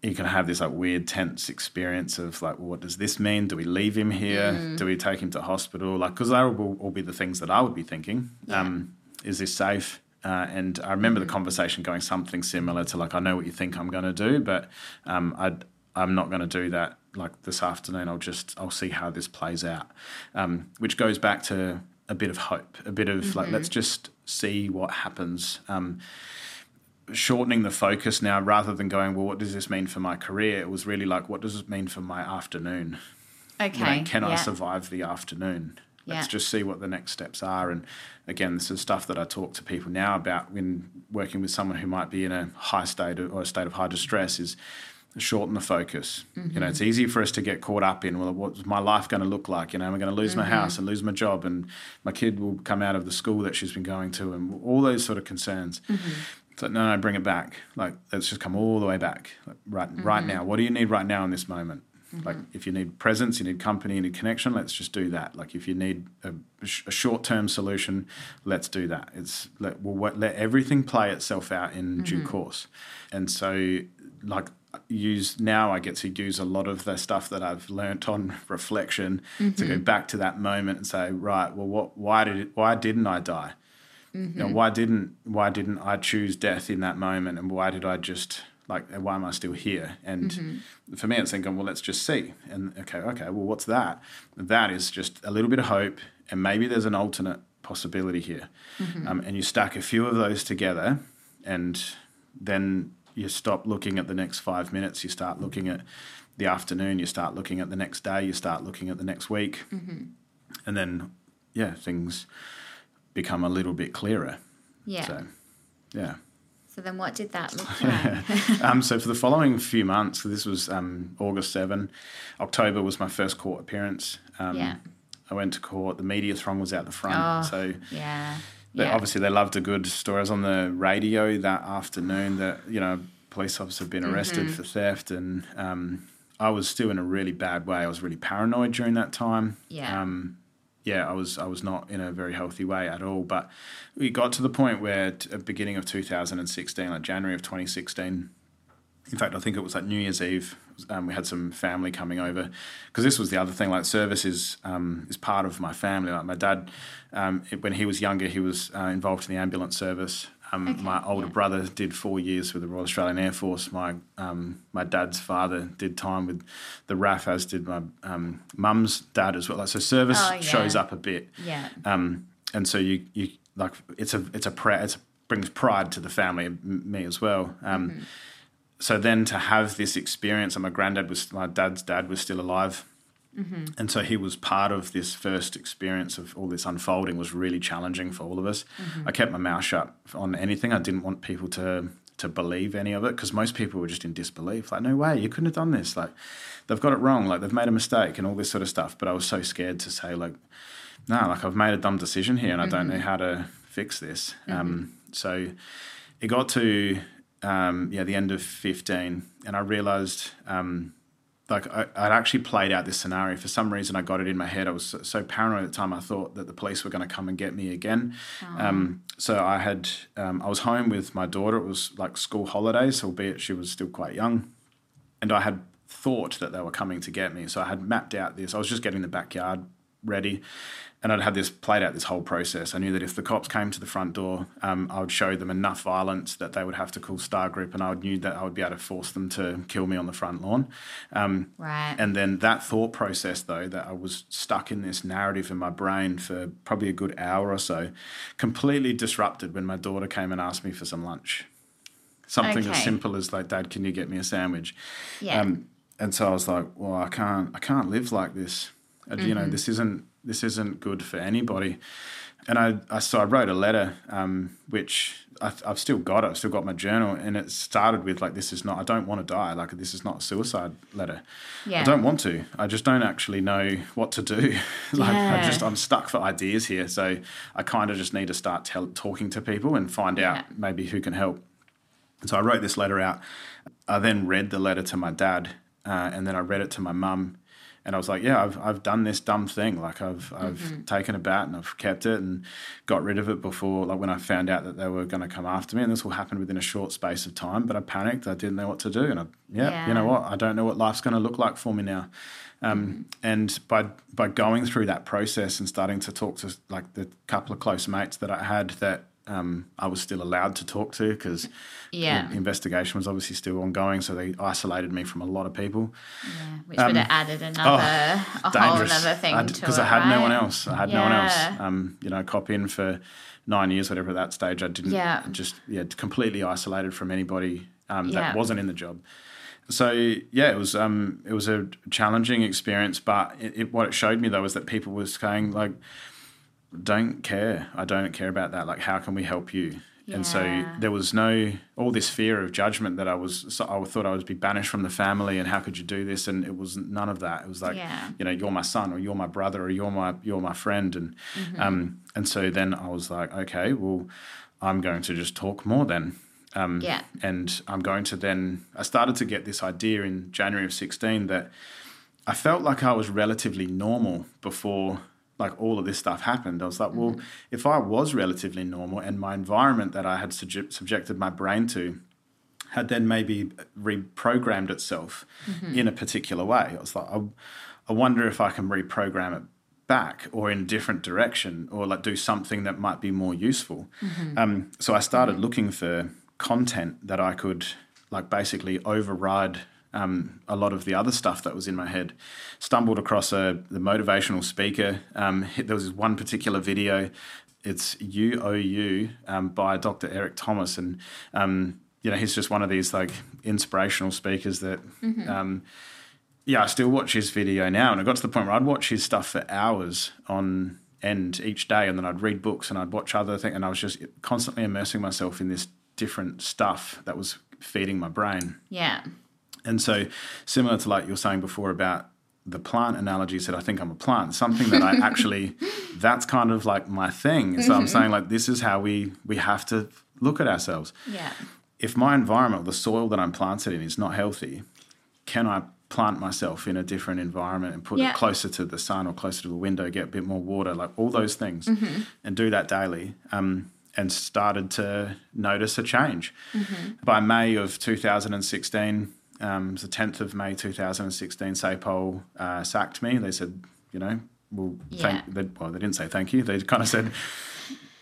You can have this like weird tense experience of like, well, what does this mean? Do we leave him here? Do we take him to hospital? Like, because that will all be the things that I would be thinking. Um, is this safe? Uh, and I remember the conversation going something similar to like, I know what you think I'm going to do, but um, I'd, I'm not going to do that like this afternoon. I'll just I'll see how this plays out, um, which goes back to a bit of hope, a bit of like let's just see what happens. Um, shortening the focus now rather than going well what does this mean for my career it was really like what does this mean for my afternoon Okay. you know, can I survive the afternoon? Let's Yeah. just see what the next steps are. And again, this is stuff that I talk to people now about when working with someone who might be in a high state or a state of high distress is shorten the focus. You know, it's mm-hmm. easy for us to get caught up in, well, what's my life going to look like? You know, am I going to lose my mm-hmm. house and lose my job and my kid will come out of the school that she's been going to and all those sort of concerns. Mm-hmm. It's like, no, no, bring it back. Like, let's just come all the way back. Like, right, right now. What do you need right now in this moment? Like, if you need presence, you need company, you need connection. Let's just do that. Like, if you need a, sh- a short-term solution, let's do that. It's let we'll let- let everything play itself out in due mm-hmm. course. And so, like, use now I get to use a lot of the stuff that I've learnt on reflection to go mm-hmm. back to that moment and say, right, well, what? Why did it? Why didn't I die? You know, mm-hmm. why didn't why didn't I choose death in that moment, and why did I just like why am I still here? And mm-hmm. for me, it's thinking, well, let's just see. And okay, okay, well, what's that? That is just a little bit of hope, and maybe there's an alternate possibility here. Mm-hmm. Um, and you stack a few of those together, and then you stop looking at the next five minutes. You start looking at the afternoon. You start looking at the next day. You start looking at the next week, mm-hmm. and then yeah, things become a little bit clearer. Yeah. So, yeah. So then what did that look like? um, so for the following few months, so this was um, August 7, October was my first court appearance. Um, Yeah. I went to court. The media throng was out the front. Oh, so yeah. they, Yeah. obviously they loved a good story. I was on the radio that afternoon that, you know, police officer had been arrested Mm-hmm. for theft and um, I was still in a really bad way. I was really paranoid during that time. Yeah. Um, yeah, I was I was not in a very healthy way at all. But we got to the point where, at the beginning of 2016, like January of 2016, in fact, I think it was like New Year's Eve. Um, we had some family coming over because this was the other thing. Like service is um, is part of my family. Like my dad, um, it, when he was younger, he was uh, involved in the ambulance service. Um, Okay, my older yeah. brother did four years with the Royal Australian Air Force. My um, my dad's father did time with the RAF, as did my um, mum's dad as well. Like, so service Oh, yeah. shows up a bit Yeah. um, and so you you like it's a it's a pra- it's brings pride to the family me as well. Um, So then to have this experience, and my granddad was my dad's dad was still alive, and so he was part of this first experience of all this unfolding was really challenging for all of us. I kept my mouth shut on anything. I didn't want people to to believe any of it because most people were just in disbelief. Like, no way, you couldn't have done this. Like, they've got it wrong. Like, they've made a mistake and all this sort of stuff. But I was so scared to say like, no, like I've made a dumb decision here and I don't know how to fix this. Um, so it got to um, yeah the end of fifteen, and I realised um, like I, I'd actually played out this scenario. For some reason, I got it in my head. I was so, so paranoid at the time. I thought that the police were going to come and get me again. Um, so I had um, I was home with my daughter. It was like school holidays, albeit she was still quite young and I had thought that they were coming to get me. So I had mapped out this. I was just getting the backyard ready, and I'd had this played out this whole process. I knew that if the cops came to the front door, um, I would show them enough violence that they would have to call Star Group, and I knew that I would be able to force them to kill me on the front lawn. Um, Right. and then that thought process, though, that I was stuck in this narrative in my brain for probably a good hour or so, completely disrupted when my daughter came and asked me for some lunch. Something as simple as like, "Dad, can you get me a sandwich?" yeah. Um, and so I was like, "Well, I can't, I can't live like this. Uh, You know, this isn't, this isn't good for anybody." And I, I so I wrote a letter, um, which I, I've still got it. I've still got my journal, and it started with like, "This is not. I don't want to die. Like, this is not a suicide letter. yeah. I don't want to. I just don't actually know what to do. like I just I'm stuck for ideas here. So I kind of just need to start tell, talking to people and find Yeah. out maybe who can help. And so I wrote this letter out. I then read the letter to my dad, uh, and then I read it to my mum. And I was like, yeah, I've, I've done this dumb thing. Like I've I've taken a bat and I've kept it and got rid of it before. Like when I found out that they were going to come after me, and this will happen within a short space of time. But I panicked. I didn't know what to do, and I yeah, you know what? I don't know what life's going to look like for me now. Um, And by by going through that process and starting to talk to like the couple of close mates that I had that um, I was still allowed to talk to because Yeah. the investigation was obviously still ongoing, so they isolated me from a lot of people. Yeah, which would have added another, a whole Um, oh, Dangerous, another thing to it. because I had no one else. I had no one else. Um, you know, cop in for nine years, whatever. At that stage, I didn't. Yeah. Just yeah, completely isolated from anybody um, that Yeah. wasn't in the job. So yeah, it was um, it was a challenging experience, but it, it, what it showed me though was that people were saying like, "Don't care. I don't care about that. Like, how can we help you?" And so there was no all this fear of judgment that I was. So I thought I would be banished from the family, and how could you do this? And it was none of that. It was like, Yeah. you know, you're my son, or you're my brother, or you're my you're my friend, and um, and so then I was like, okay, well, I'm going to just talk more then. Um, Yeah. and I'm going to then. I started to get this idea in January of 16 that I felt like I was relatively normal before like all of this stuff happened. I was like, well, mm-hmm. if I was relatively normal and my environment that I had subject, subjected my brain to had then maybe reprogrammed itself mm-hmm. in a particular way, I was like, I, I wonder if I can reprogram it back or in a different direction or like do something that might be more useful. Mm-hmm. Um, so I started looking for content that I could like basically override um, a lot of the other stuff that was in my head. Stumbled across a the motivational speaker. Um, there was one particular video. It's You Owe You um, by Dr. Eric Thomas, and um, you know he's just one of these like inspirational speakers that. Um, yeah, I still watch his video now, and I got to the point where I'd watch his stuff for hours on end each day, and then I'd read books and I'd watch other things, and I was just constantly immersing myself in this different stuff that was feeding my brain. Yeah. And so, similar to like you were saying before about the plant analogy, said, I think I'm a plant, something that I actually, that's kind of like my thing. So, I'm saying, like, this is how we, we have to look at ourselves. Yeah. If my environment, the soil that I'm planted in, is not healthy, can I plant myself in a different environment and put Yeah. it closer to the sun or closer to the window, get a bit more water, like all those things, Mm-hmm. and do that daily. Um, and started to notice a change. Mm-hmm. By May of 2016, um, it was the 10th of May 2016, SAPOL uh, sacked me. They said, you know, well, thank, they, well, they didn't say thank you. They kind of said,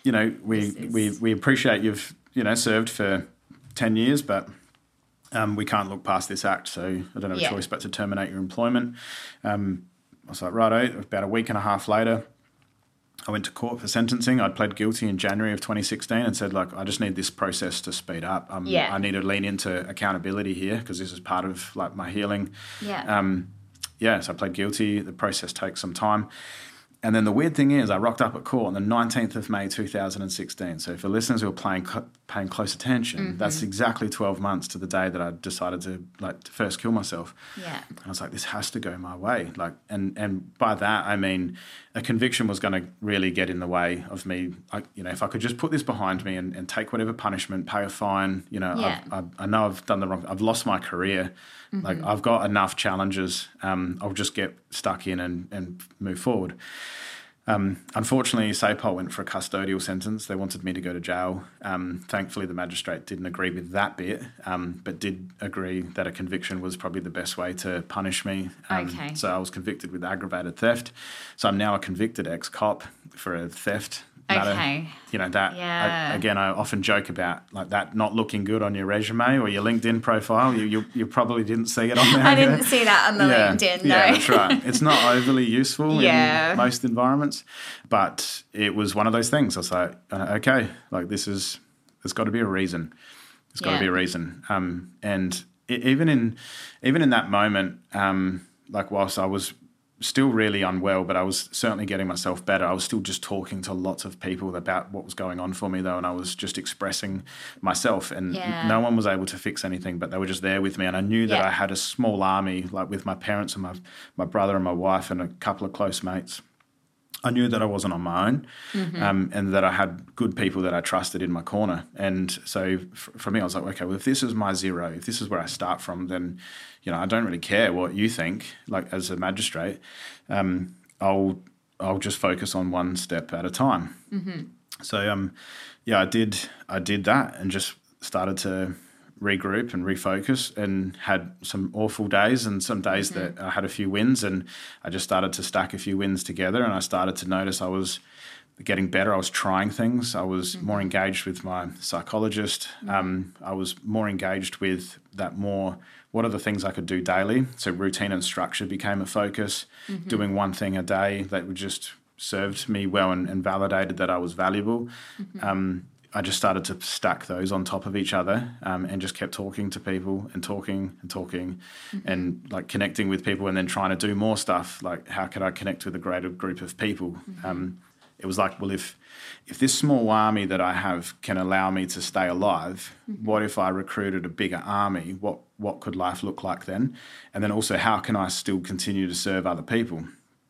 you know, we, is- we, we appreciate you've, you know, served for 10 years, but um, we can't look past this act, so I don't have Yeah. a choice but to terminate your employment. Um, I was like, righto. About a week and a half later, I went to court for sentencing. I'd pled guilty in January of 2016 and said, like, I just need this process to speed up. Um, Yeah. I need to lean into accountability here because this is part of like my healing. Yeah. Um, yeah, so I pled guilty. The process takes some time. And then the weird thing is, I rocked up at court on the 19th of May 2016. So for listeners who are playing, paying close attention, Mm-hmm. that's exactly 12 months to the day that I decided to like to first kill myself. yeah. And I was like, this has to go my way. Like, and and by that I mean a conviction was going to really get in the way of me. I, you know, if I could just put this behind me and, and take whatever punishment, pay a fine. You know, Yeah. I've, I've, I know I've done the wrong. I've lost my career. Like I've got enough challenges. Um, I'll just get stuck in and and move forward. Um, unfortunately, SAPOL went for a custodial sentence. They wanted me to go to jail. Um, thankfully, the magistrate didn't agree with that bit, um, but did agree that a conviction was probably the best way to punish me. Um, Okay. So I was convicted with aggravated theft. So I'm now a convicted ex cop for a theft. Okay. You know that. Yeah. I, again, I often joke about like that not looking good on your resume or your LinkedIn profile. You you, you probably didn't see it on there. I didn't see that on the LinkedIn. No. Yeah, that's right. It's not overly useful Yeah. in most environments, but it was one of those things. I was like, uh, okay, like this is, there's got to be a reason. There's got to Yeah. be a reason. Um, and e even in, even in that moment, um, like whilst I was still really unwell, but I was certainly getting myself better. I was still just talking to lots of people about what was going on for me, though, and I was just expressing myself. And Yeah. no one was able to fix anything, but they were just there with me. And I knew that Yeah. I had a small army, like with my parents and my my brother and my wife and a couple of close mates. I knew that I wasn't on my own, um, and that I had good people that I trusted in my corner. And so, f- for me, I was like, okay, well, if this is my zero, if this is where I start from, then, you know, I don't really care what you think. Like as a magistrate, um, I'll I'll just focus on one step at a time. So, um, yeah, I did I did that and just started to regroup and refocus and had some awful days and some days that mm-hmm. I had a few wins and I just started to stack a few wins together and I started to notice I was getting better. I was trying things. I was mm-hmm. more engaged with my psychologist. Mm-hmm. Um, I was more engaged with that more what are the things I could do daily. So routine and structure became a focus. Doing one thing a day that would just served me well and, and validated that I was valuable. Um, I just started to stack those on top of each other um, and just kept talking to people and talking and talking and like connecting with people and then trying to do more stuff. Like, how could I connect with a greater group of people? Um, it was like, well, if if this small army that I have can allow me to stay alive, what if I recruited a bigger army? What what could life look like then? And then also, how can I still continue to serve other people?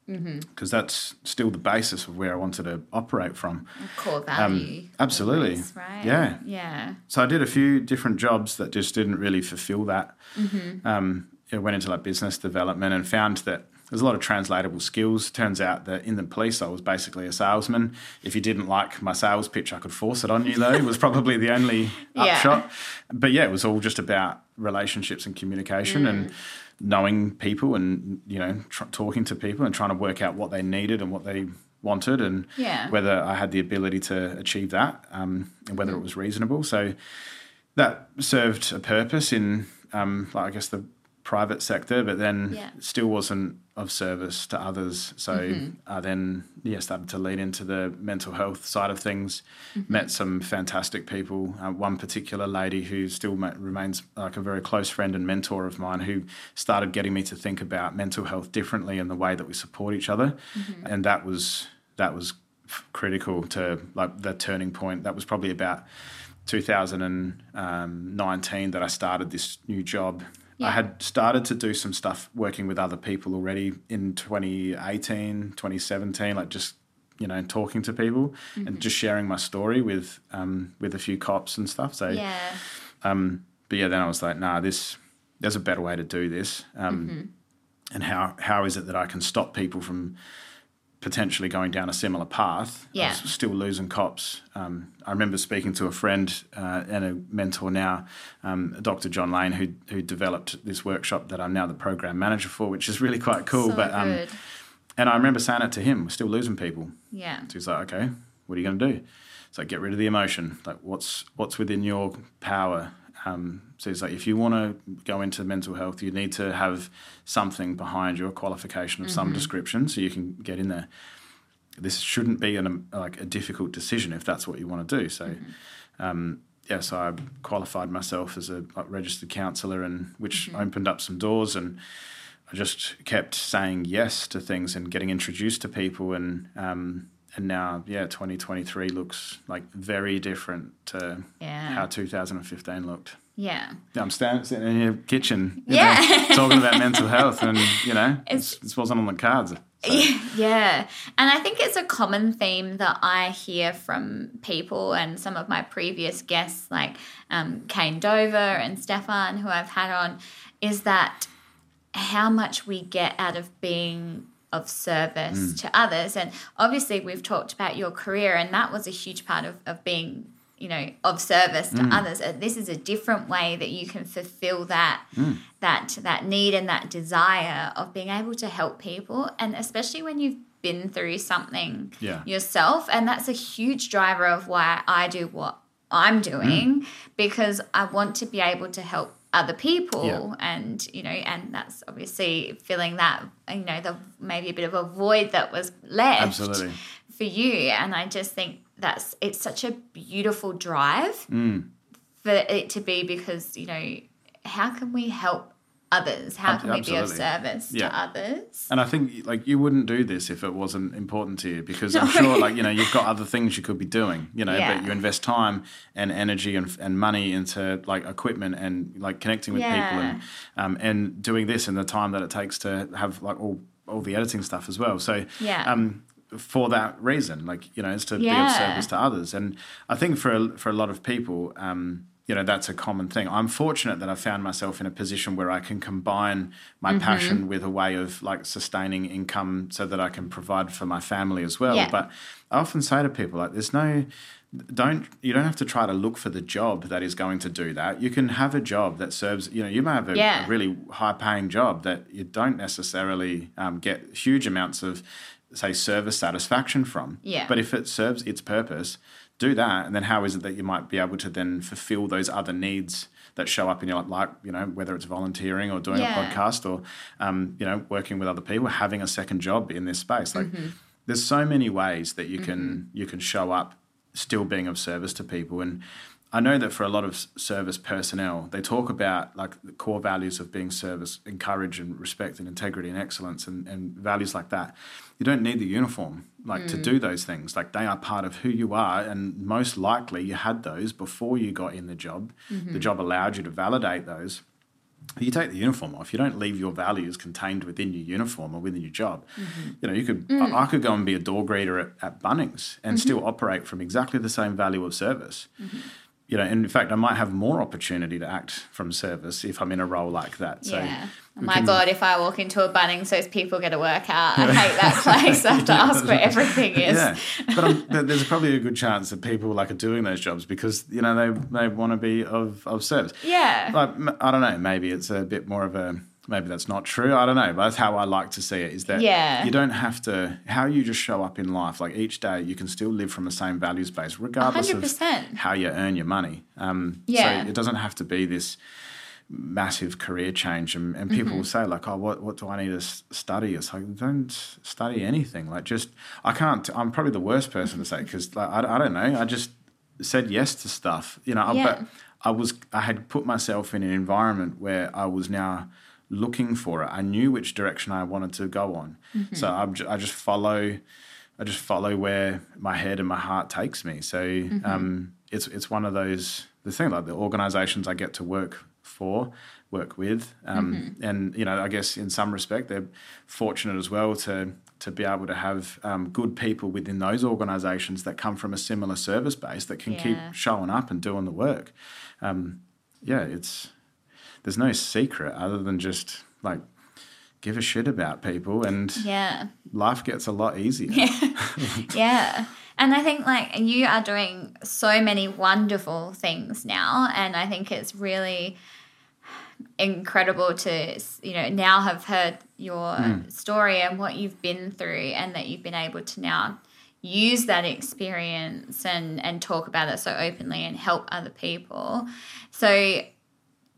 Mm-hmm. Because that's still the basis of where I wanted to operate from. Core um, value. absolutely. almost, Right. Yeah. Yeah. So I did a few different jobs that just didn't really fulfill that. Mm-hmm. Um, I went into like business development and found that there's a lot of translatable skills. Turns out that in the police, I was basically a salesman. If you didn't like my sales pitch, I could force it on you, though. It was probably the only Yeah. upshot. But yeah, it was all just about relationships and communication and mm. Knowing people and, you know, tr- talking to people and trying to work out what they needed and what they wanted and Yeah. whether I had the ability to achieve that um, and whether it was reasonable. So that served a purpose in, um, like I guess, the private sector, but then Yeah. still wasn't of service to others. So I then yeah started to lean into the mental health side of things. Mm-hmm. Met some fantastic people. Uh, one particular lady who still ma- remains like a very close friend and mentor of mine, who started getting me to think about mental health differently and the way that we support each other, mm-hmm. and that was that was critical to like the turning point. That was probably about 2019 um, that I started this new job. Yeah. I had started to do some stuff working with other people already in 2018, 2017, like just you know talking to people Mm-hmm. and just sharing my story with um, with a few cops and stuff. So, Yeah. um, but yeah, then I was like, nah, this there's a better way to do this, um, and how how is it that I can stop people from potentially going down a similar path? Yeah. Still losing cops. Um, I remember speaking to a friend uh, and a mentor now, um, Dr. John Lane, who who developed this workshop that I'm now the program manager for, which is really quite cool. So but um, and I remember saying it to him, we're still losing people. yeah. So he's like, okay, what are you going to do? So get rid of the emotion. Like, what's what's within your power? Um, so it's like, if you want to go into mental health, you need to have something behind your qualification of some description, so you can get in there. This shouldn't be an, like a difficult decision if that's what you want to do. So. Um, yeah, so I qualified myself as a like, registered counsellor, and which opened up some doors, and I just kept saying yes to things and getting introduced to people, and um, and now yeah, 2023 looks like very different to Yeah. how 2015 looked. Yeah. Yeah, I'm standing sitting in your kitchen, you Yeah. know, talking about mental health, and you know, It's- it's, wasn't on the cards. So, Yeah. And I think it's a common theme that I hear from people and some of my previous guests, like um, Kane Dover and Stefan, who I've had on, is that how much we get out of being of service to others. And obviously, we've talked about your career, and that was a huge part of, of being. You know, of service to mm. others. Uh, This is a different way that you can fulfill that mm. that that need and that desire of being able to help people, and especially when you've been through something Yeah. yourself, and that's a huge driver of why I do what I'm doing mm. because I want to be able to help other people Yeah. and you know and that's obviously filling that you know the maybe a bit of a void that was left Absolutely. for you and i just think that's it's such a beautiful drive Mm. for it to be because you know how can we help others how can we be of service Yeah. to others And I think like you wouldn't do this if it wasn't important to you because I'm sure like you know you've got other things you could be doing you know Yeah. but you invest time and energy and, and money into like equipment and like connecting with people and um, and doing this in the time that it takes to have like all all the editing stuff as well so Yeah. um for that reason like you know it's to be of service to others and I think for a, for a lot of people um you know that's a common thing. I'm fortunate that I found myself in a position where I can combine my Mm-hmm. passion with a way of like sustaining income so that I can provide for my family as well. Yeah. But I often say to people like there's no don't you don't have to try to look for the job that is going to do that. You can have a job that serves you know you may have a, Yeah. a really high paying job that you don't necessarily um, get huge amounts of say service satisfaction from. Yeah. But if it serves its purpose, do that, and then how is it that you might be able to then fulfill those other needs that show up in your life, you know whether it's volunteering or doing Yeah. a podcast or um, you know working with other people, having a second job in this space. Like Mm-hmm. there's so many ways that you can you can show up still being of service to people and. I know that for a lot of service personnel, they talk about like the core values of being service, encourage and respect and integrity and excellence and, and values like that. You don't need the uniform like to do mm. those things. Like they are part of who you are, and most likely you had those before you got in the job. The mm-hmm. job allowed you to validate those. You take the uniform off. You don't leave your values contained within your uniform or within your job. Mm-hmm. You know, you could. Mm. I, I could go and be a door greeter at, at Bunnings and mm-hmm. still operate from exactly the same value of service you know, and in fact, I might have more opportunity to act from service if I'm in a role like that. So, yeah. My can- God, if I walk into a Bunnings, those people get a workout. I hate that place. I have to ask where everything is. Yeah, but um, th- there's probably a good chance that people like are doing those jobs because you know they they want to be of of service. Yeah. Like I don't know, maybe it's a bit more of a maybe that's not true. I don't know, but that's how I like to see it. Is that Yeah. you don't have to how you just show up in life. Like each day, you can still live from the same values base, regardless of 100%. how you earn your money. Um, Yeah. So it doesn't have to be this massive career change and, and people will say like oh what, what do i need to study it's like don't study anything like just i can't i'm probably the worst person to say because like, I, I don't know i just said yes to stuff you know I- Yeah. but i was i had put myself in an environment where i was now looking for it. I knew which direction i wanted to go on. So I'm ju- i just follow I just follow where my head and my heart takes me. So um, it's it's one of those the thing like the organisations I get to work for, work with, um, and you know I guess in some respect they're fortunate as well to to be able to have um, good people within those organisations that come from a similar service base that can keep showing up and doing the work. Um, yeah, it's there's no secret other than just like give a shit about people and Yeah. life gets a lot easier. Yeah. And I think like you are doing so many wonderful things now. And I think it's really incredible to, you know, now have heard your hmm. story and what you've been through and that you've been able to now use that experience and, and talk about it so openly and help other people. So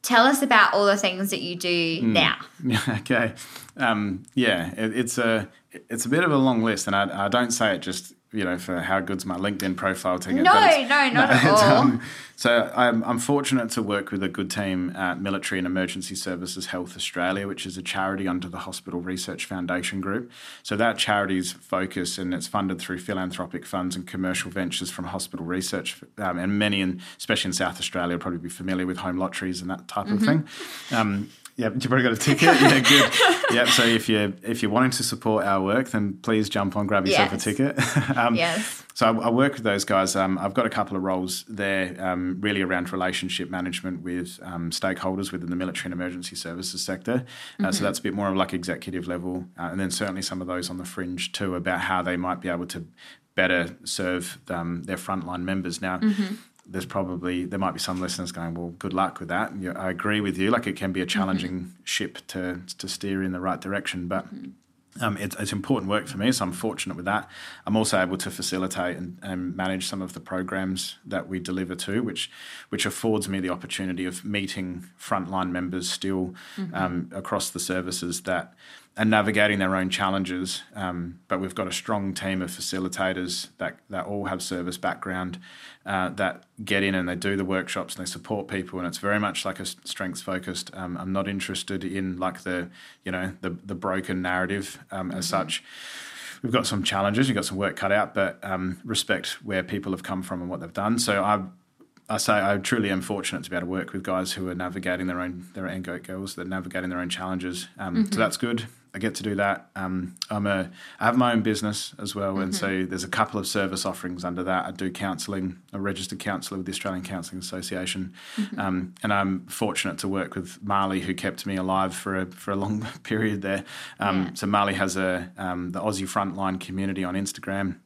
tell us about all the things that you do now. okay. Um, yeah, it, it's a it's a bit of a long list, and I, I don't say it just you know for how good's my LinkedIn profile to get. No, no, not at all. um, so I'm, I'm fortunate to work with a good team at Military and Emergency Services Health Australia, which is a charity under the Hospital Research Foundation Group. So that charity's focus and it's funded through philanthropic funds and commercial ventures from hospital research, um, and many, in, especially in South Australia, probably be familiar with home lotteries and that type of thing. Um, yeah, you probably got a ticket. Yeah, good. yep. So if you if you're wanting to support our work, then please jump on, grab yourself Yes. a ticket. um, Yes. so I, I work with those guys. Um, I've got a couple of roles there, um, really around relationship management with um, stakeholders within the military and emergency services sector. Uh, So that's a bit more of like executive level, uh, and then certainly some of those on the fringe too about how they might be able to better serve um, their frontline members. Now. There's probably there might be some listeners going, well, good luck with that. And I agree with you. Like it can be a challenging ship to to steer in the right direction, but um, it's, it's important work for me, so I'm fortunate with that. I'm also able to facilitate and, and manage some of the programs that we deliver to, which which affords me the opportunity of meeting frontline members still um, across the services that are navigating their own challenges. Um, but we've got a strong team of facilitators that, that all have service background uh, that get in and they do the workshops and they support people, and it's very much like a strengths focused. Um, I'm not interested in like the you know the the broken narrative um, as such. We've got some challenges, we've got some work cut out, but um, respect where people have come from and what they've done. So I I say I truly am fortunate to be able to work with guys who are navigating their own their own goat girls, that are navigating their own challenges. Um, So that's good. I get to do that. Um, I'm a I have my own business as well, and so there's a couple of service offerings under that. I do counselling, a registered counsellor with the Australian Counselling Association, um, and I'm fortunate to work with Marley, who kept me alive for a for a long period there. Um, Yeah. So Marley has a um, the Aussie Frontline community on Instagram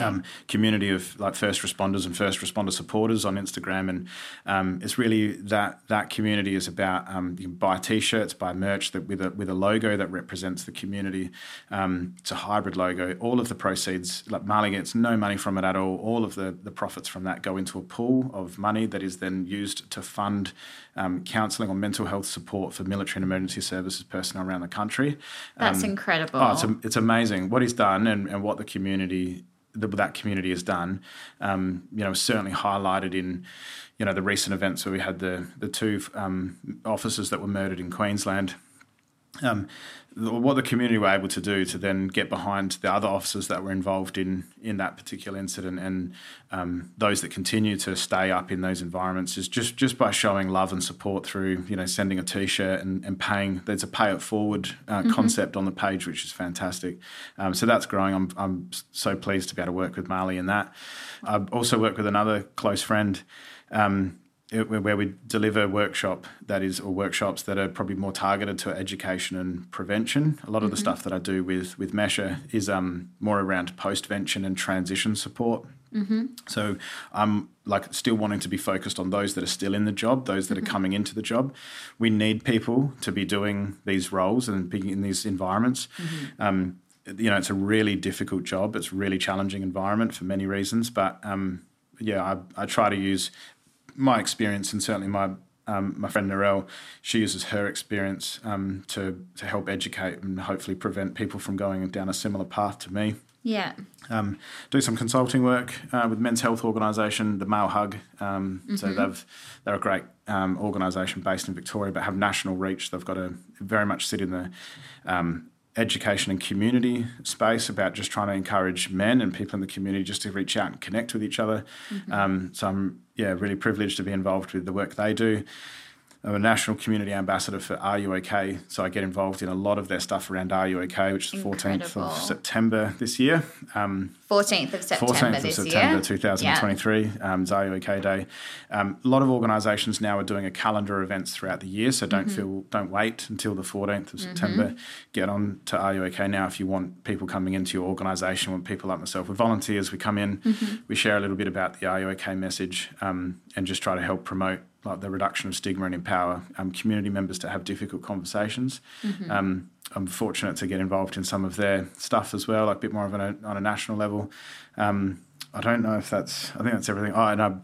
um, community of like first responders and first responder supporters on Instagram, and um, it's really that that community is about um, you can buy T-shirts, buy merch that with a with a logo that represents the community. Um, it's a hybrid logo. All of the proceeds, like Marley gets no money from it at all. All of the the profits from that go into a pool of money that is then used to fund um, counselling or mental health support for military and emergency services personnel around the country. That's incredible. Oh, it's, it's amazing what he's done and, and what the community the, that community has done. Um, you know, certainly highlighted in you know the recent events where we had the the two um, officers that were murdered in Queensland. Um, what the community were able to do to then get behind the other officers that were involved in in that particular incident and um, those that continue to stay up in those environments is just just by showing love and support through you know sending a t-shirt and, and paying there's a pay it forward uh, concept on the page which is fantastic. Um, so that's growing. I'm, I'm so pleased to be able to work with Marley in that. I also work with another close friend. Um, where we deliver workshop that is or workshops that are probably more targeted to education and prevention. A lot of the stuff that I do with with Mesha is um, more around postvention and transition support. So I'm like still wanting to be focused on those that are still in the job, those that are coming into the job. We need people to be doing these roles and being in these environments. Um, you know, it's a really difficult job. It's a really challenging environment for many reasons. But um, yeah, I, I try to use my experience and certainly my um, my friend Narelle, she uses her experience um, to to help educate and hopefully prevent people from going down a similar path to me. yeah. Um, do some consulting work uh, with Men's Health Organisation, the Male Hug. Um, So they've they're a great um, organisation based in Victoria, but have national reach. They've got a very much sit in the um, education and community space about just trying to encourage men and people in the community just to reach out and connect with each other. Um, so I'm yeah really privileged to be involved with the work they do. I'm a national community ambassador for Are You OK? So I get involved in a lot of their stuff around Are You OK, which is the 14th of September this year. Um, 14th of September 14th of September year. 2023, um, is Are You OK Day. Um, a lot of organisations now are doing a calendar of events throughout the year, so Mm-hmm. don't feel don't wait until the 14th of September. Get on to Are You OK now if you want people coming into your organisation. When people like myself, we're volunteers. We come in, Mm-hmm. we share a little bit about the Are You OK message, um, and just try to help promote like the reduction of stigma and empower um, community members to have difficult conversations. Mm-hmm. Um, I'm fortunate to get involved in some of their stuff as well, like a bit more of an, on a national level. Um, I don't know if that's. I think that's everything. Oh, and I've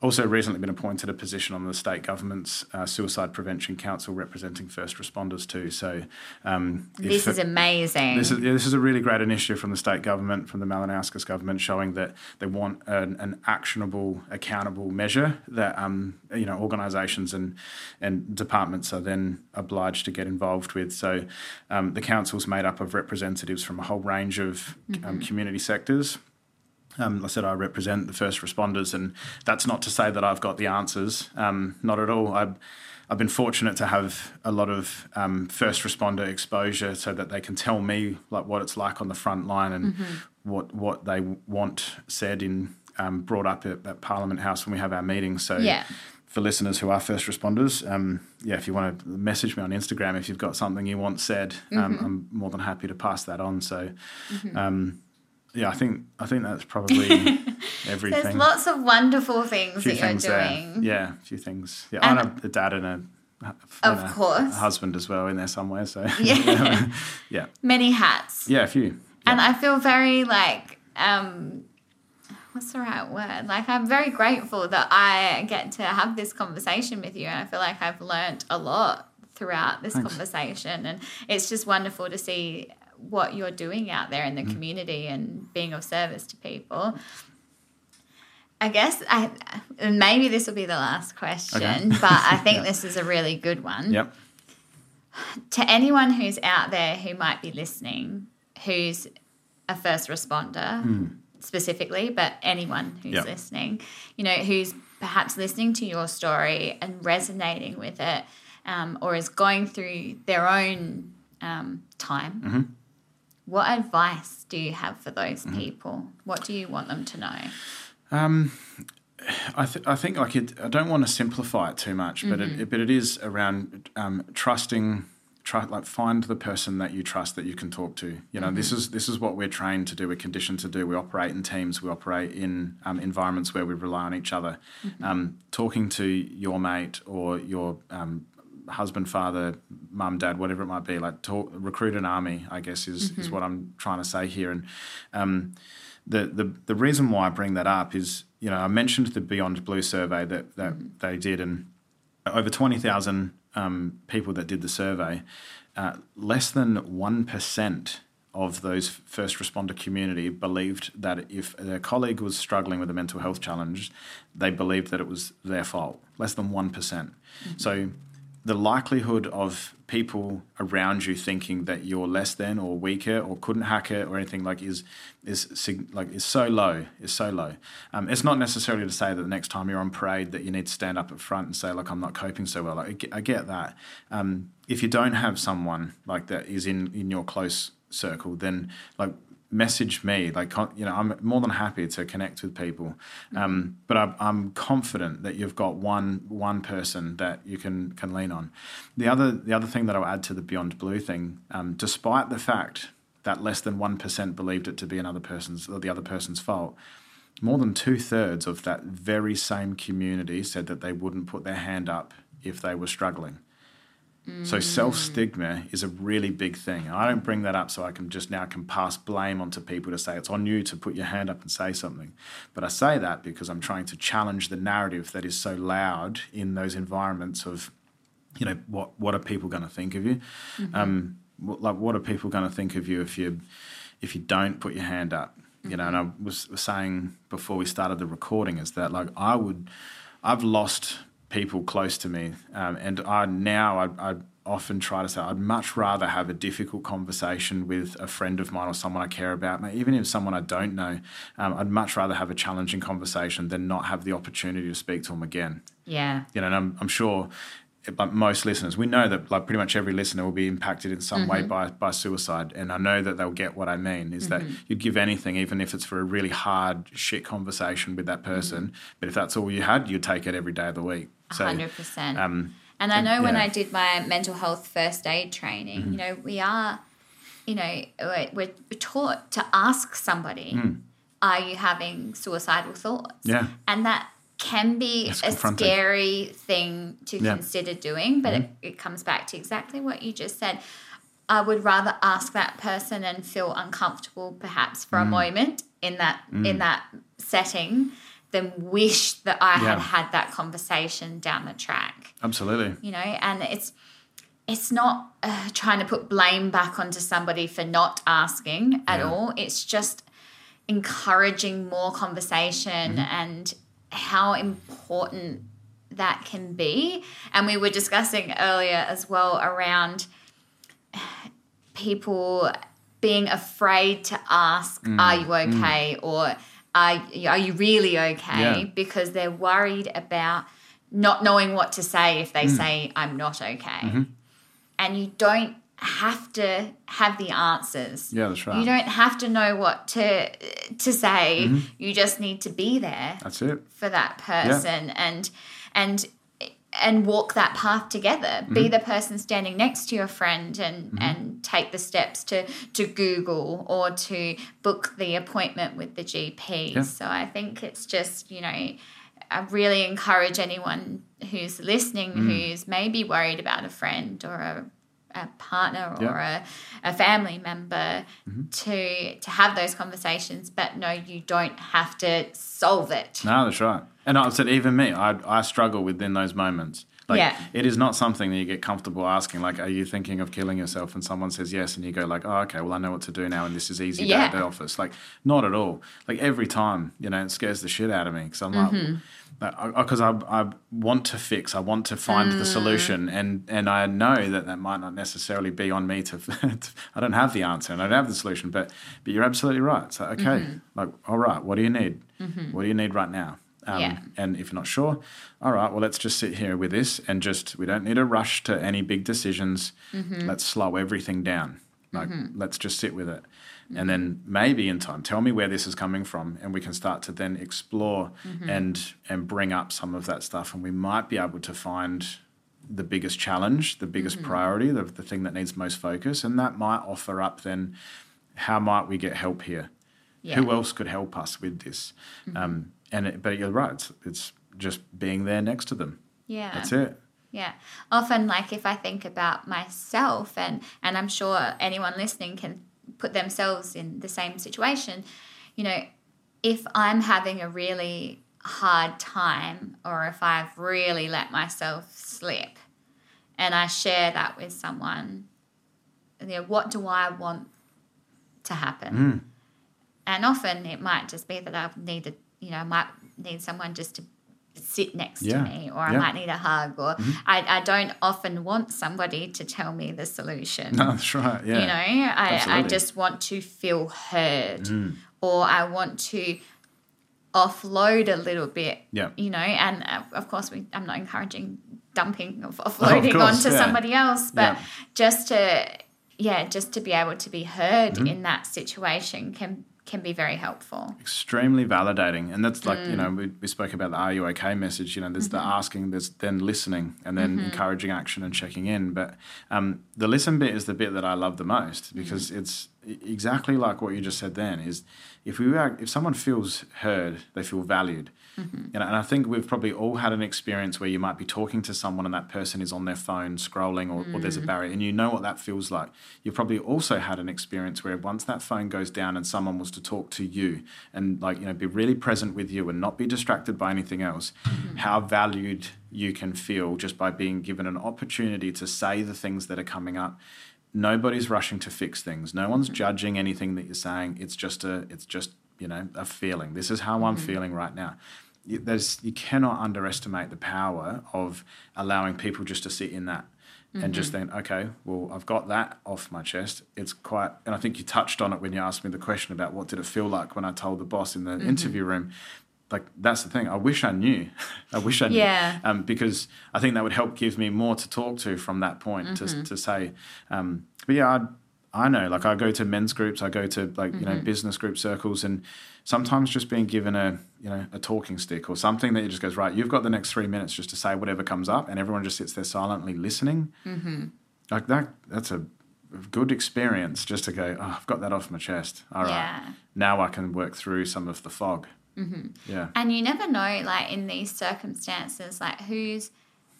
also recently been appointed a position on the state government's uh, suicide prevention council, representing first responders too. So um, This is amazing. this is, yeah, this is a really great initiative from the state government, from the Malinauskas government, showing that they want an, an actionable, accountable measure that um, you know organisations and and departments are then obliged to get involved with. So um, the council's made up of representatives from a whole range of um, community sectors. Um, I said I represent the first responders, and that's not to say that I've got the answers. Um, not at all. I've, I've been fortunate to have a lot of um, first responder exposure, so that they can tell me like what it's like on the front line and what what they want said in um, brought up at, at Parliament House when we have our meetings. So Yeah. for listeners who are first responders, um, yeah, if you want to message me on Instagram, if you've got something you want said, um, I'm more than happy to pass that on. So, um, yeah, I think I think that's probably everything. There's lots of wonderful things that you're doing. there. Yeah, a few things. Yeah, And- and a, a dad and a Of a course. husband as well in there somewhere. So Yeah. yeah, Many hats. yeah, a few. And I feel very like, um, what's the right word? Like, I'm very grateful that I get to have this conversation with you. And I feel like I've learnt a lot throughout this Thanks. conversation. And it's just wonderful to see what you're doing out there in Mm-hmm. the community and being of service to people. I guess I maybe this will be the last question, Okay. but I think this is a really good one Yep. to anyone who's out there who might be listening, who's a first responder specifically, but anyone who's Yeah. listening, you know, who's perhaps listening to your story and resonating with it, um, or is going through their own um, time. What advice do you have for those people? What do you want them to know? Um, I, th- I think like it, I don't want to simplify it too much, but it, but it is around um, trusting. Try, like find the person that you trust that you can talk to. You know, this is this is what we're trained to do. We're conditioned to do. We operate in teams. We operate in um, environments where we rely on each other. Um, talking to your mate or your um, husband, father, mum, dad, whatever it might be, like talk, recruit an army. I guess is is what I'm trying to say here. And um, the, the the reason why I bring that up is you know I mentioned the Beyond Blue survey that that they did, and over twenty thousand um, people that did the survey, uh, less than one percent of those first responder community believed that if their colleague was struggling with a mental health challenge, they believed that it was their fault. Less than one So the likelihood of people around you thinking that you're less than or weaker or couldn't hack it or anything like is is like is so low is so low. Um, it's not necessarily to say that the next time you're on parade that you need to stand up at front and say like I'm not coping so well. Like, I, get, I get that. Um, if you don't have someone like that is in in your close circle, then like message me like you know i'm more than happy to connect with people. Um, but I'm, I'm confident that you've got one one person that you can can lean on. The other the other thing that i'll add to the beyond blue thing um, despite the fact that less than 1% believed it to be another person's or the other person's fault more than two-thirds of that very same community said that they wouldn't put their hand up if they were struggling so self stigma is a really big thing. And I don't bring that up so I can just now can pass blame onto people to say it's on you to put your hand up and say something. But I say that because I'm trying to challenge the narrative that is so loud in those environments of, you know, what what are people going to think of you? Um, what, like what are people going to think of you if you if you don't put your hand up? You know, and I was, was saying before we started the recording is that like I would, I've lost people close to me, um, and I now I, I often try to say I'd much rather have a difficult conversation with a friend of mine or someone I care about, even if someone I don't know. Um, I'd much rather have a challenging conversation than not have the opportunity to speak to them again Yeah. you know, and I'm, I'm sure like most listeners, we know that like pretty much every listener will be impacted in some Mm-hmm. way by by suicide, and I know that they'll get what I mean. Is that Mm-hmm. you'd give anything, even if it's for a really hard shit conversation with that person. Mm-hmm. But if that's all you had, you'd take it every day of the week. So, hundred percent. um, And I know when. I did my mental health first aid training, Mm-hmm. you know, we are, you know, we're, we're taught to ask somebody, "Are you having suicidal thoughts?" Mm. Yeah. and that can be It's a scary thing to Yeah. Mm-hmm. consider doing, but it, it comes back to exactly what you just said. I would rather ask that person and feel uncomfortable, perhaps for a Mm. moment in that in that setting, than wish that I had Yeah. had that conversation down the track absolutely. you know and it's it's not uh, trying to put blame back onto somebody for not asking at Yeah. all it's just encouraging more conversation Mm-hmm. and how important that can be and we were discussing earlier as well around people being afraid to ask Mm. are you okay or are, are you really okay Yeah. because they're worried about not knowing what to say if they Mm. say i'm not okay Mm-hmm. and you don't have to have the answers Yeah, that's right. you don't have to know what to to say Mm-hmm. you just need to be there That's it. for that person and and and walk that path together be Mm-hmm. the person standing next to your friend and and take the steps to to google or to book the appointment with the gp Yeah. so i think it's just you know i really encourage anyone who's listening Mm. who's maybe worried about a friend or a a partner or Yeah. a, a family member Mm-hmm. to to have those conversations but no you don't have to solve it No, that's right. And I said, even me, I, I struggle within those moments. Like, Yeah. it is not something that you get comfortable asking. Like, are you thinking of killing yourself? And someone says yes, and you go like, oh, okay, well, I know what to do now, and this is easy day at the office. Like, not at all. Like every time, you know, it scares the shit out of me because I'm Mm-hmm. like, because I, I want to fix, I want to find Mm. the solution, and and I know that that might not necessarily be on me to. to I don't have the answer, and I don't have the solution, but but you're absolutely right. So okay, Mm-hmm. like, all right, what do you need? What do you need right now? Um, Yeah. And if you're not sure, all right, well, let's just sit here with this and just, we don't need to rush to any big decisions. Mm-hmm. Let's slow everything down. Like, let's just sit with it. And then maybe in time, tell me where this is coming from, and we can start to then explore Mm-hmm. and and bring up some of that stuff, and we might be able to find the biggest challenge, the biggest Mm-hmm. priority, the, the thing that needs most focus, and that might offer up then how might we get help here? Yeah. Mm-hmm. Who else could help us with this? Um, and it, but you're right, it's, it's just being there next to them. yeah That's it. Yeah. Often like if I think about myself and and I'm sure anyone listening can put themselves in the same situation, you know, if I'm having a really hard time or if I've really let myself slip and I share that with someone, you know, what do I want to happen? Mm. And often it might just be that I need to, you know, I might need someone just to sit next Yeah. to me or I Yeah. might need a hug or I, I don't often want somebody to tell me the solution. No, that's right. Yeah. You know, I, I Mm. just want to feel heard or I want to offload a little bit. Yeah. You know, and uh, of course, we, I'm not encouraging dumping of offloading course, onto yeah. somebody else, but just to, yeah, just to be able to be heard Mm-hmm. in that situation can can be very helpful. extremely validating and that's like you Mm. know we, we spoke about the are you okay message you know there's Mm-hmm. the asking there's then listening and then encouraging action and checking in but um, the listen bit is the bit that i love the most because it's e- exactly like what you just said then is if we are if someone feels heard they feel valued Mm-hmm. you know, and I think we've probably all had an experience where you might be talking to someone and that person is on their phone scrolling or, or there's a mm. barrier and you know what that feels like. You've probably also had an experience where once that phone goes down and someone was to talk to you and like, you know, be really present with you and not be distracted by anything else, mm-hmm. how valued you can feel just by being given an opportunity to say the things that are coming up. Nobody's rushing to fix things. No one's mm-hmm. judging anything that you're saying. It's just a it's just you know a feeling. This is how i'm feeling right now there's you cannot underestimate the power of allowing people just to sit in that and just think okay well i've got that off my chest it's quite and i think you touched on it when you asked me the question about what did it feel like when i told the boss in the interview room like that's the thing. I wish I knew. I wish I knew. Yeah. Um, because I think that would help give me more to talk to from that point Mm-hmm. to to say. Um, but yeah, I I know. Like I go to men's groups. I go to like you Mm-hmm. know business group circles, and sometimes just being given a you know a talking stick or something that just goes right. You've got the next three minutes just to say whatever comes up, and everyone just sits there silently listening. Mm-hmm. Like that. That's a good experience just to go. Oh, I've got that off my chest. All right. Yeah. Now I can work through some of the fog. Mm-hmm. Yeah. And you never know, like in these circumstances, like who's,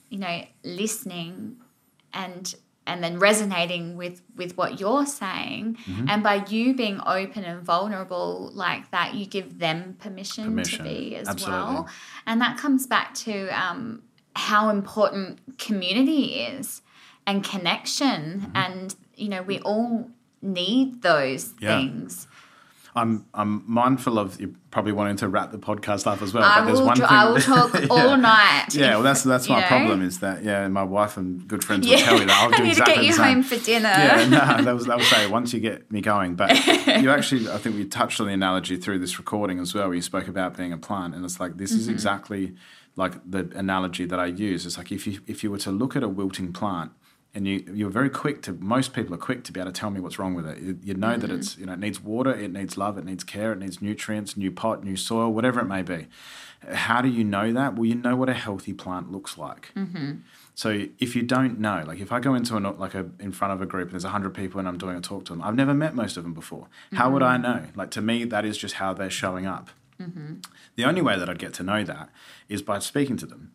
you know, listening and and then resonating with with what you're saying Mm-hmm. and by you being open and vulnerable like that you give them permission, Permission. to be as Absolutely. well and that comes back to um, how important community is and connection Mm-hmm. and you know we all need those Yeah. things I'm I'm mindful of you probably wanting to wrap the podcast up as well. I but there's will, one thing. I will talk Yeah. all night Yeah, well, that's that's my know? problem is that yeah, my wife and good friends Yeah, will tell you that I'll do I need exactly to get you home for dinner. Yeah, no, that was that will say once you get me going. But you actually, I think we touched on the analogy through this recording as well. Where you spoke about being a plant, and it's like this Mm-hmm. is exactly like the analogy that I use. It's like if you if you were to look at a wilting plant. And you, you're very quick to. Most people are quick to be able to tell me what's wrong with it. You, you know that Mm-hmm. it's you know it needs water, it needs love, it needs care, it needs nutrients, new pot, new soil, whatever it may be. How do you know that? Well, you know what a healthy plant looks like. Mm-hmm. So if you don't know, like if I go into a like a in front of a group and there's hundred people and I'm doing a talk to them, I've never met most of them before. How would I mm-hmm. know? Like to me, that is just how they're showing up. Mm-hmm. The only way that I'd get to know that is by speaking to them,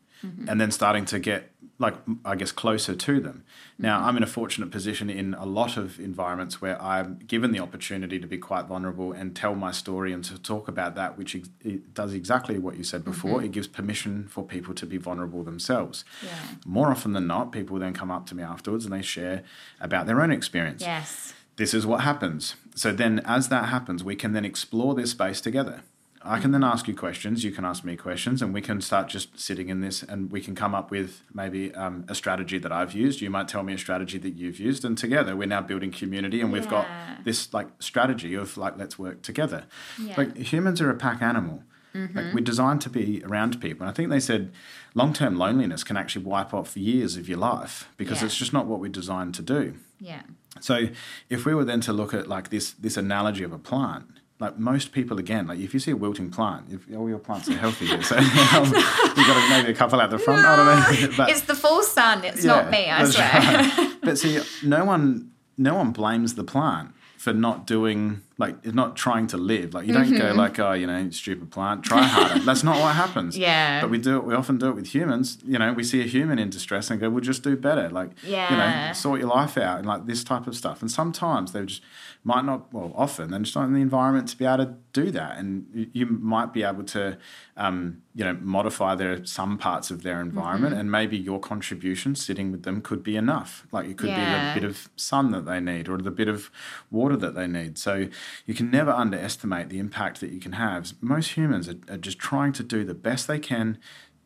and then starting to get like I guess closer to them. Now I'm in a fortunate position in a lot of environments where I'm given the opportunity to be quite vulnerable and tell my story and to talk about that, which ex- it does exactly what you said mm-hmm. before. It gives permission for people to be vulnerable themselves Yeah. more often than not, people then come up to me afterwards and they share about their own experience. Yes. This is what happens. So then, as that happens, we can then explore this space together. I can then ask you questions, you can ask me questions, and we can start just sitting in this and we can come up with maybe um, a strategy that I've used. You might tell me a strategy that you've used, and together we're now building community and we've got this like strategy of like, let's work together. Yeah. Like humans are a pack animal. Like we're designed to be around people. And I think they said long term loneliness can actually wipe off years of your life because Yeah. it's just not what we're designed to do. Yeah. So if we were then to look at like this this analogy of a plant, like most people again, like if you see a wilting plant, if all your plants are healthy here, so um, you've got maybe a couple at the front. I don't know. But it's the full sun. It's yeah, not me, I swear. right. But see, no one no one blames the plant for not doing like not trying to live. Like you don't Mm-hmm. go like, oh, you know, stupid plant, try harder. That's not what happens. Yeah. But we do it. We often do it with humans. You know, we see a human in distress and go, "We'll just do better." Like, yeah. you know, sort your life out and like this type of stuff. And sometimes they just might not. Well, often they're just not in the environment to be able to do that. And you, might be able to, um, you know, modify their some parts of their environment, and maybe your contribution sitting with them could be enough. Like it could Yeah. be the bit of sun that they need or the bit of water that they need. So you can never underestimate the impact that you can have. Most humans are, are just trying to do the best they can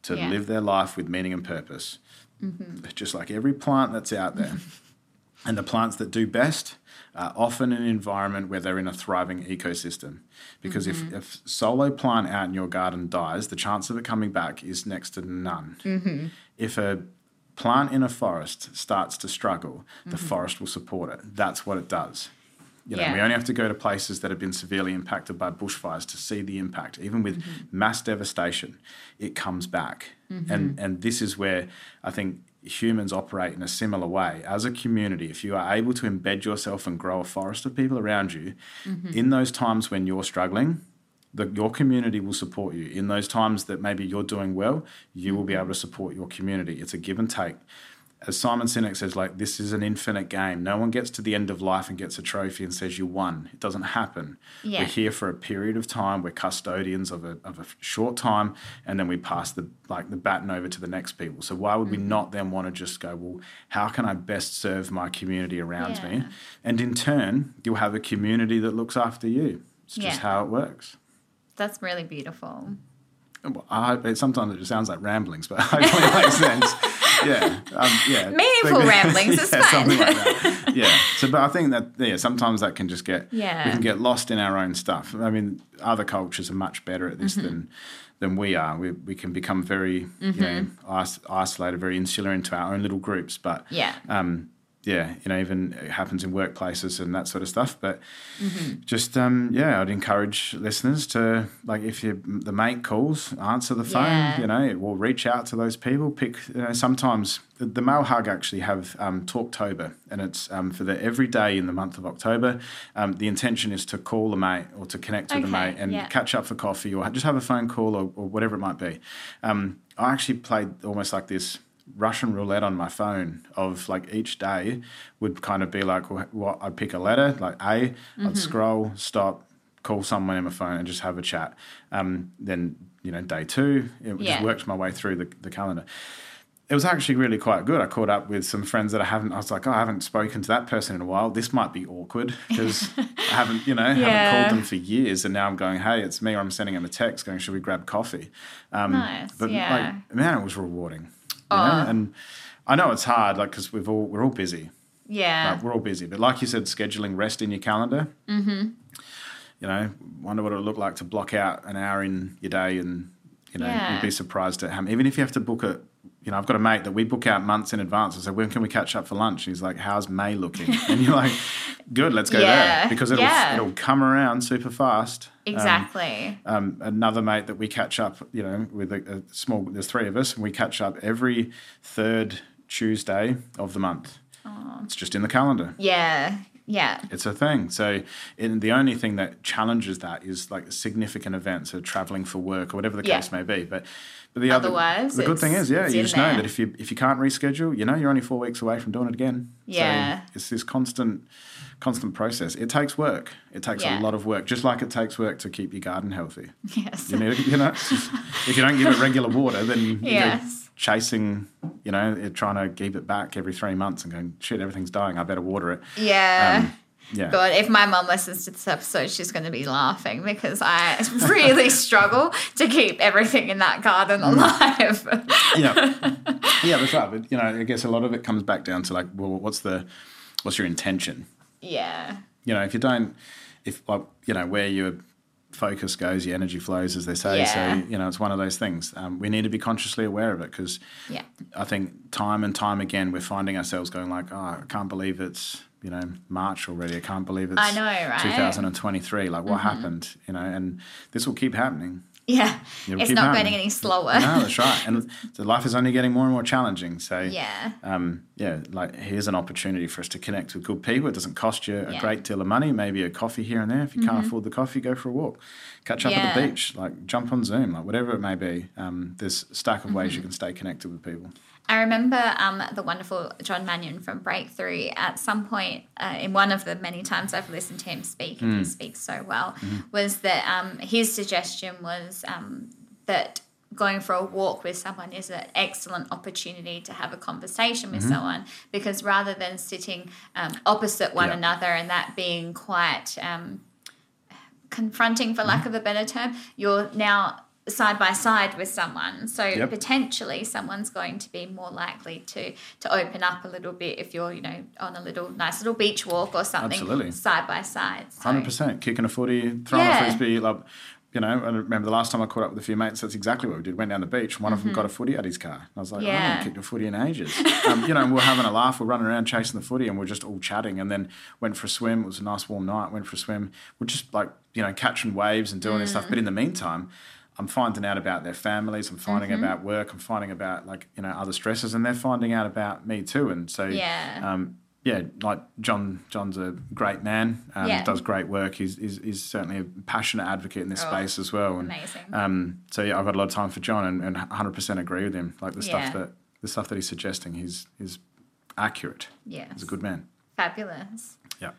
to Yeah. live their life with meaning and purpose. Mm-hmm. Just like every plant that's out there. and the plants that do best are often in an environment where they're in a thriving ecosystem. Because if, mm-hmm. if solo plant out in your garden dies, the chance of it coming back is next to none. Mm-hmm. If a plant in a forest starts to struggle, the forest will support it. That's what it does. You know, Yeah. we only have to go to places that have been severely impacted by bushfires to see the impact. Even with mm-hmm. mass devastation, it comes back. Mm-hmm. And and this is where I think humans operate in a similar way. As a community, if you are able to embed yourself and grow a forest of people around you, mm-hmm. in those times when you're struggling, the, your community will support you. In those times that maybe you're doing well, you will be able to support your community. It's a give and take. As Simon Sinek says, like this is an infinite game. No one gets to the end of life and gets a trophy and says you won. It doesn't happen. Yeah. We're here for a period of time. We're custodians of a, of a short time, and then we pass the like the baton over to the next people. So why would we mm-hmm. not then want to just go, well, how can I best serve my community around me? And in turn, you'll have a community that looks after you. It's just Yeah. how it works. That's really beautiful. Well, I sometimes it just sounds like ramblings, but hopefully it makes sense. Yeah, um, yeah. Meaningful ramblings is yeah, something like that. Yeah. So, but I think that yeah, sometimes that can just get Yeah. we can get lost in our own stuff. I mean, other cultures are much better at this Mm-hmm. than than we are. We we can become very you know is- isolated, very insular into our own little groups. But Yeah. um, yeah, you know, even it happens in workplaces and that sort of stuff. But Mm-hmm. just um, yeah, I'd encourage listeners to like if you the mate calls, answer the phone. Yeah. You know, it will reach out to those people. Pick you know sometimes the, the male hug actually have um, Talktober, and it's um, for the every day in the month of October. Um, the intention is to call the mate or to connect with Okay, mate and yeah. catch up for coffee or just have a phone call or, or whatever it might be. Um, I actually played almost like this Russian roulette on my phone of like each day would kind of be like wh- what I'd pick a letter like A, Mm-hmm. would scroll, stop, call someone on my phone and just have a chat. Um, then you know day two, it Yeah. just worked my way through the, the calendar. It was actually really quite good. I caught up with some friends that I haven't. I was like, oh, I haven't spoken to that person in a while. This might be awkward because I haven't, you know, Yeah. haven't called them for years. And now I'm going, hey, it's me. Or I'm sending them a text going, should we grab coffee? Um, Nice, But yeah. like, man, it was rewarding. You Oh. know? And I know it's hard, like, because we've all we're all busy. Yeah. Like, we're all busy. But like you said, scheduling rest in your calendar. Mm-hmm. You know, wonder what it would look like to block out an hour in your day, and you know, Yeah. you'd be surprised at how. Even if you have to book it. You know, I've got a mate that we book out months in advance. I say, when can we catch up for lunch? And he's like, how's May looking? And you're like, good, let's go Yeah, there because it'll yeah. it'll come around super fast. Um, exactly. um, another mate that we catch up, you know, with a, a small. There's three of us, and we catch up every third Tuesday of the month. It's just in the calendar. yeah. Yeah. It's a thing. So, in, the only thing that challenges that is like significant events, or traveling for work, or whatever the Yeah. case may be. But the Otherwise, other, the good thing is, yeah, you just know there. that if you if you can't reschedule, you know, you're only four weeks away from doing it again. Yeah. So it's this constant, constant process. It takes work. It takes Yeah. a lot of work, just like it takes work to keep your garden healthy. Yes. You need, you know, if you don't give it regular water, then Yes. chasing, you know, trying to keep it back every three months and going, shit, everything's dying. I better water it. Yeah. Um, yeah. God, if my mum listens to this episode, she's going to be laughing because I really struggle to keep everything in that garden Mm. alive. yeah, yeah, that's right. But you know, I guess a lot of it comes back down to like, well, what's the, what's your intention? yeah. You know, if you don't, if like, you know, where your focus goes, your energy flows, as they say. Yeah. So you know, it's one of those things. Um, we need to be consciously aware of it because Yeah. I think time and time again we're finding ourselves going like, oh, I can't believe it's you know March already. I can't believe it's I know, right? 2023. Like, what happened? You know, and this will keep happening. Yeah. It'll it's not happening. getting any slower. No, that's right. And the life is only getting more and more challenging. So Yeah. um, yeah, like here's an opportunity for us to connect with good people. It doesn't cost you a Yeah. Mm-hmm. great deal of money, maybe a coffee here and there. If you can't afford the coffee, go for a walk, catch up at the beach, like jump on Zoom, like whatever it may be. Um, there's a stack of Mm-hmm. ways you can stay connected with people. I remember um, the wonderful John Mannion from Breakthrough at some point uh, in one of the many times I've listened to him speak, and he speaks so well, was that um, his suggestion was um, that going for a walk with someone is an excellent opportunity to have a conversation with someone because rather than sitting um, opposite one another and that being quite um, confronting for lack of a better term you're now side by side with someone so Yep. potentially someone's going to be more likely to to open up a little bit if you're you know on a little nice little beach walk or something Absolutely. side by side so, Hundred percent, kicking a footy, throwing Yeah. a frisbee, like. You know, I remember the last time I caught up with a few mates. That's exactly what we did. Went down the beach. One of them got a footy at his car. And I was like, I Mm-hmm. Haven't kicked a footy in ages. um, you know, and we're having a laugh. We're running around chasing the footy, and we're just all chatting. And then went for a swim. It was a nice warm night. Went for a swim. We're just like you know catching waves and doing this Mm. stuff. But in the meantime, I'm finding out about their families. I'm finding Mm-hmm. about work. I'm finding about like you know other stresses, and they're finding out about me too. And so Yeah. um, yeah, like John. John's a great man. Um, Yeah. Does great work. He's, he's, he's certainly a passionate advocate in this Oh, space as well. And, amazing. Um, so yeah, I've got a lot of time for John, and, and 100% agree with him. Like the Yeah. stuff that the stuff that he's suggesting, he's is accurate. Yeah, He's a good man. fabulous Yeah.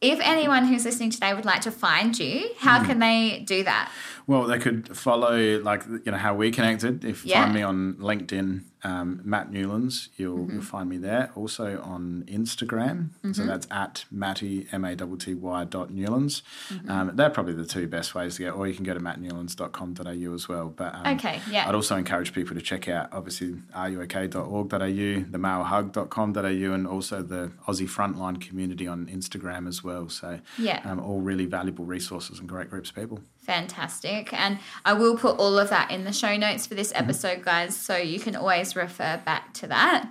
If anyone who's listening today would like to find you how Hmm. can they do that Well, they could follow like you know how we connected. If Yeah. find me on LinkedIn um, Matt Newlands. You'll, Mm-hmm. you'll find me there. Also on Instagram. So that's at Matty, M A T T Y dot Newlands. Mm-hmm. Um, they're probably the two best ways to go. or you can go to mattnewlands.com.au as well. But um, Okay, yeah. I'd also encourage people to check out, obviously, ruok.org.au, the malehug.com.au, and also the Aussie Frontline community on Instagram as well. So, Yeah. um, all really valuable resources and great groups of people. Fantastic. And I will put all of that in the show notes for this episode, guys, so you can always refer back to that.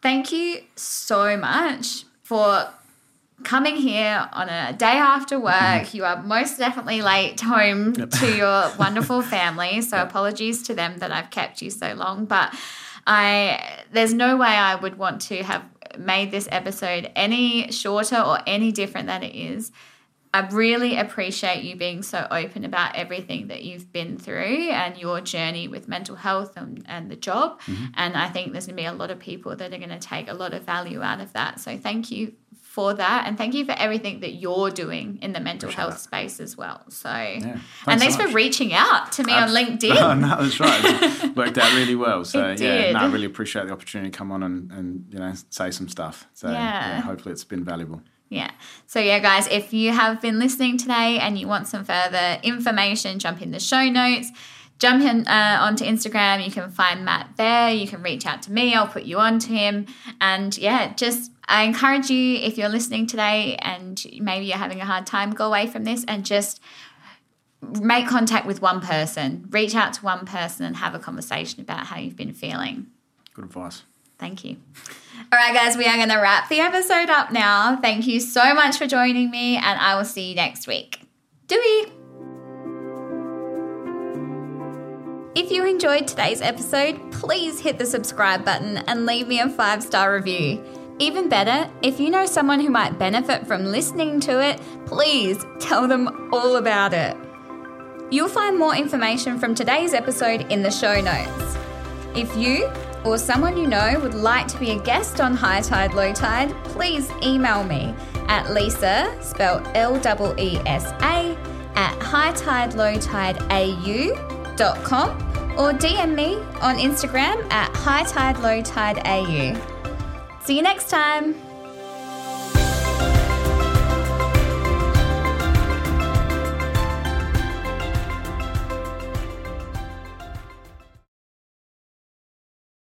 Thank you so much for coming here on a day after work. Mm-hmm. You are most definitely late home to your wonderful family. So apologies to them that I've kept you so long, but I there's no way I would want to have made this episode any shorter or any different than it is. I really appreciate you being so open about everything that you've been through and your journey with mental health and, and the job. Mm-hmm. And I think there's going to be a lot of people that are going to take a lot of value out of that. So thank you for that. And thank you for everything that you're doing in the mental Appreciate health that. space as well. So, and Thanks thanks so for reaching out to me on LinkedIn. Oh, no, that's right. Worked out really well. So yeah, no, I really appreciate the opportunity to come on and, and you know say some stuff. So Yeah. yeah, hopefully it's been valuable. Yeah. So, yeah, guys, if you have been listening today and you want some further information, jump in the show notes. Jump in uh, onto Instagram. You can find Matt there. You can reach out to me. I'll put you on to him. And yeah, just I encourage you if you're listening today and maybe you're having a hard time, go away from this and just make contact with one person. Reach out to one person and have a conversation about how you've been feeling. Good advice. Thank you. All right, guys, we are going to wrap the episode up now. Thank you so much for joining me, and I will see you next week. Doei! If you enjoyed today's episode, please hit the subscribe button and leave me a five star review. Even better, if you know someone who might benefit from listening to it, please tell them all about it. You'll find more information from today's episode in the show notes. If you or someone you know would like to be a guest on High Tide Low Tide, please email me at Lisa, spelled L E E S A, at hightidelowtideau.com or DM me on Instagram at hightidelowtideau. See you next time.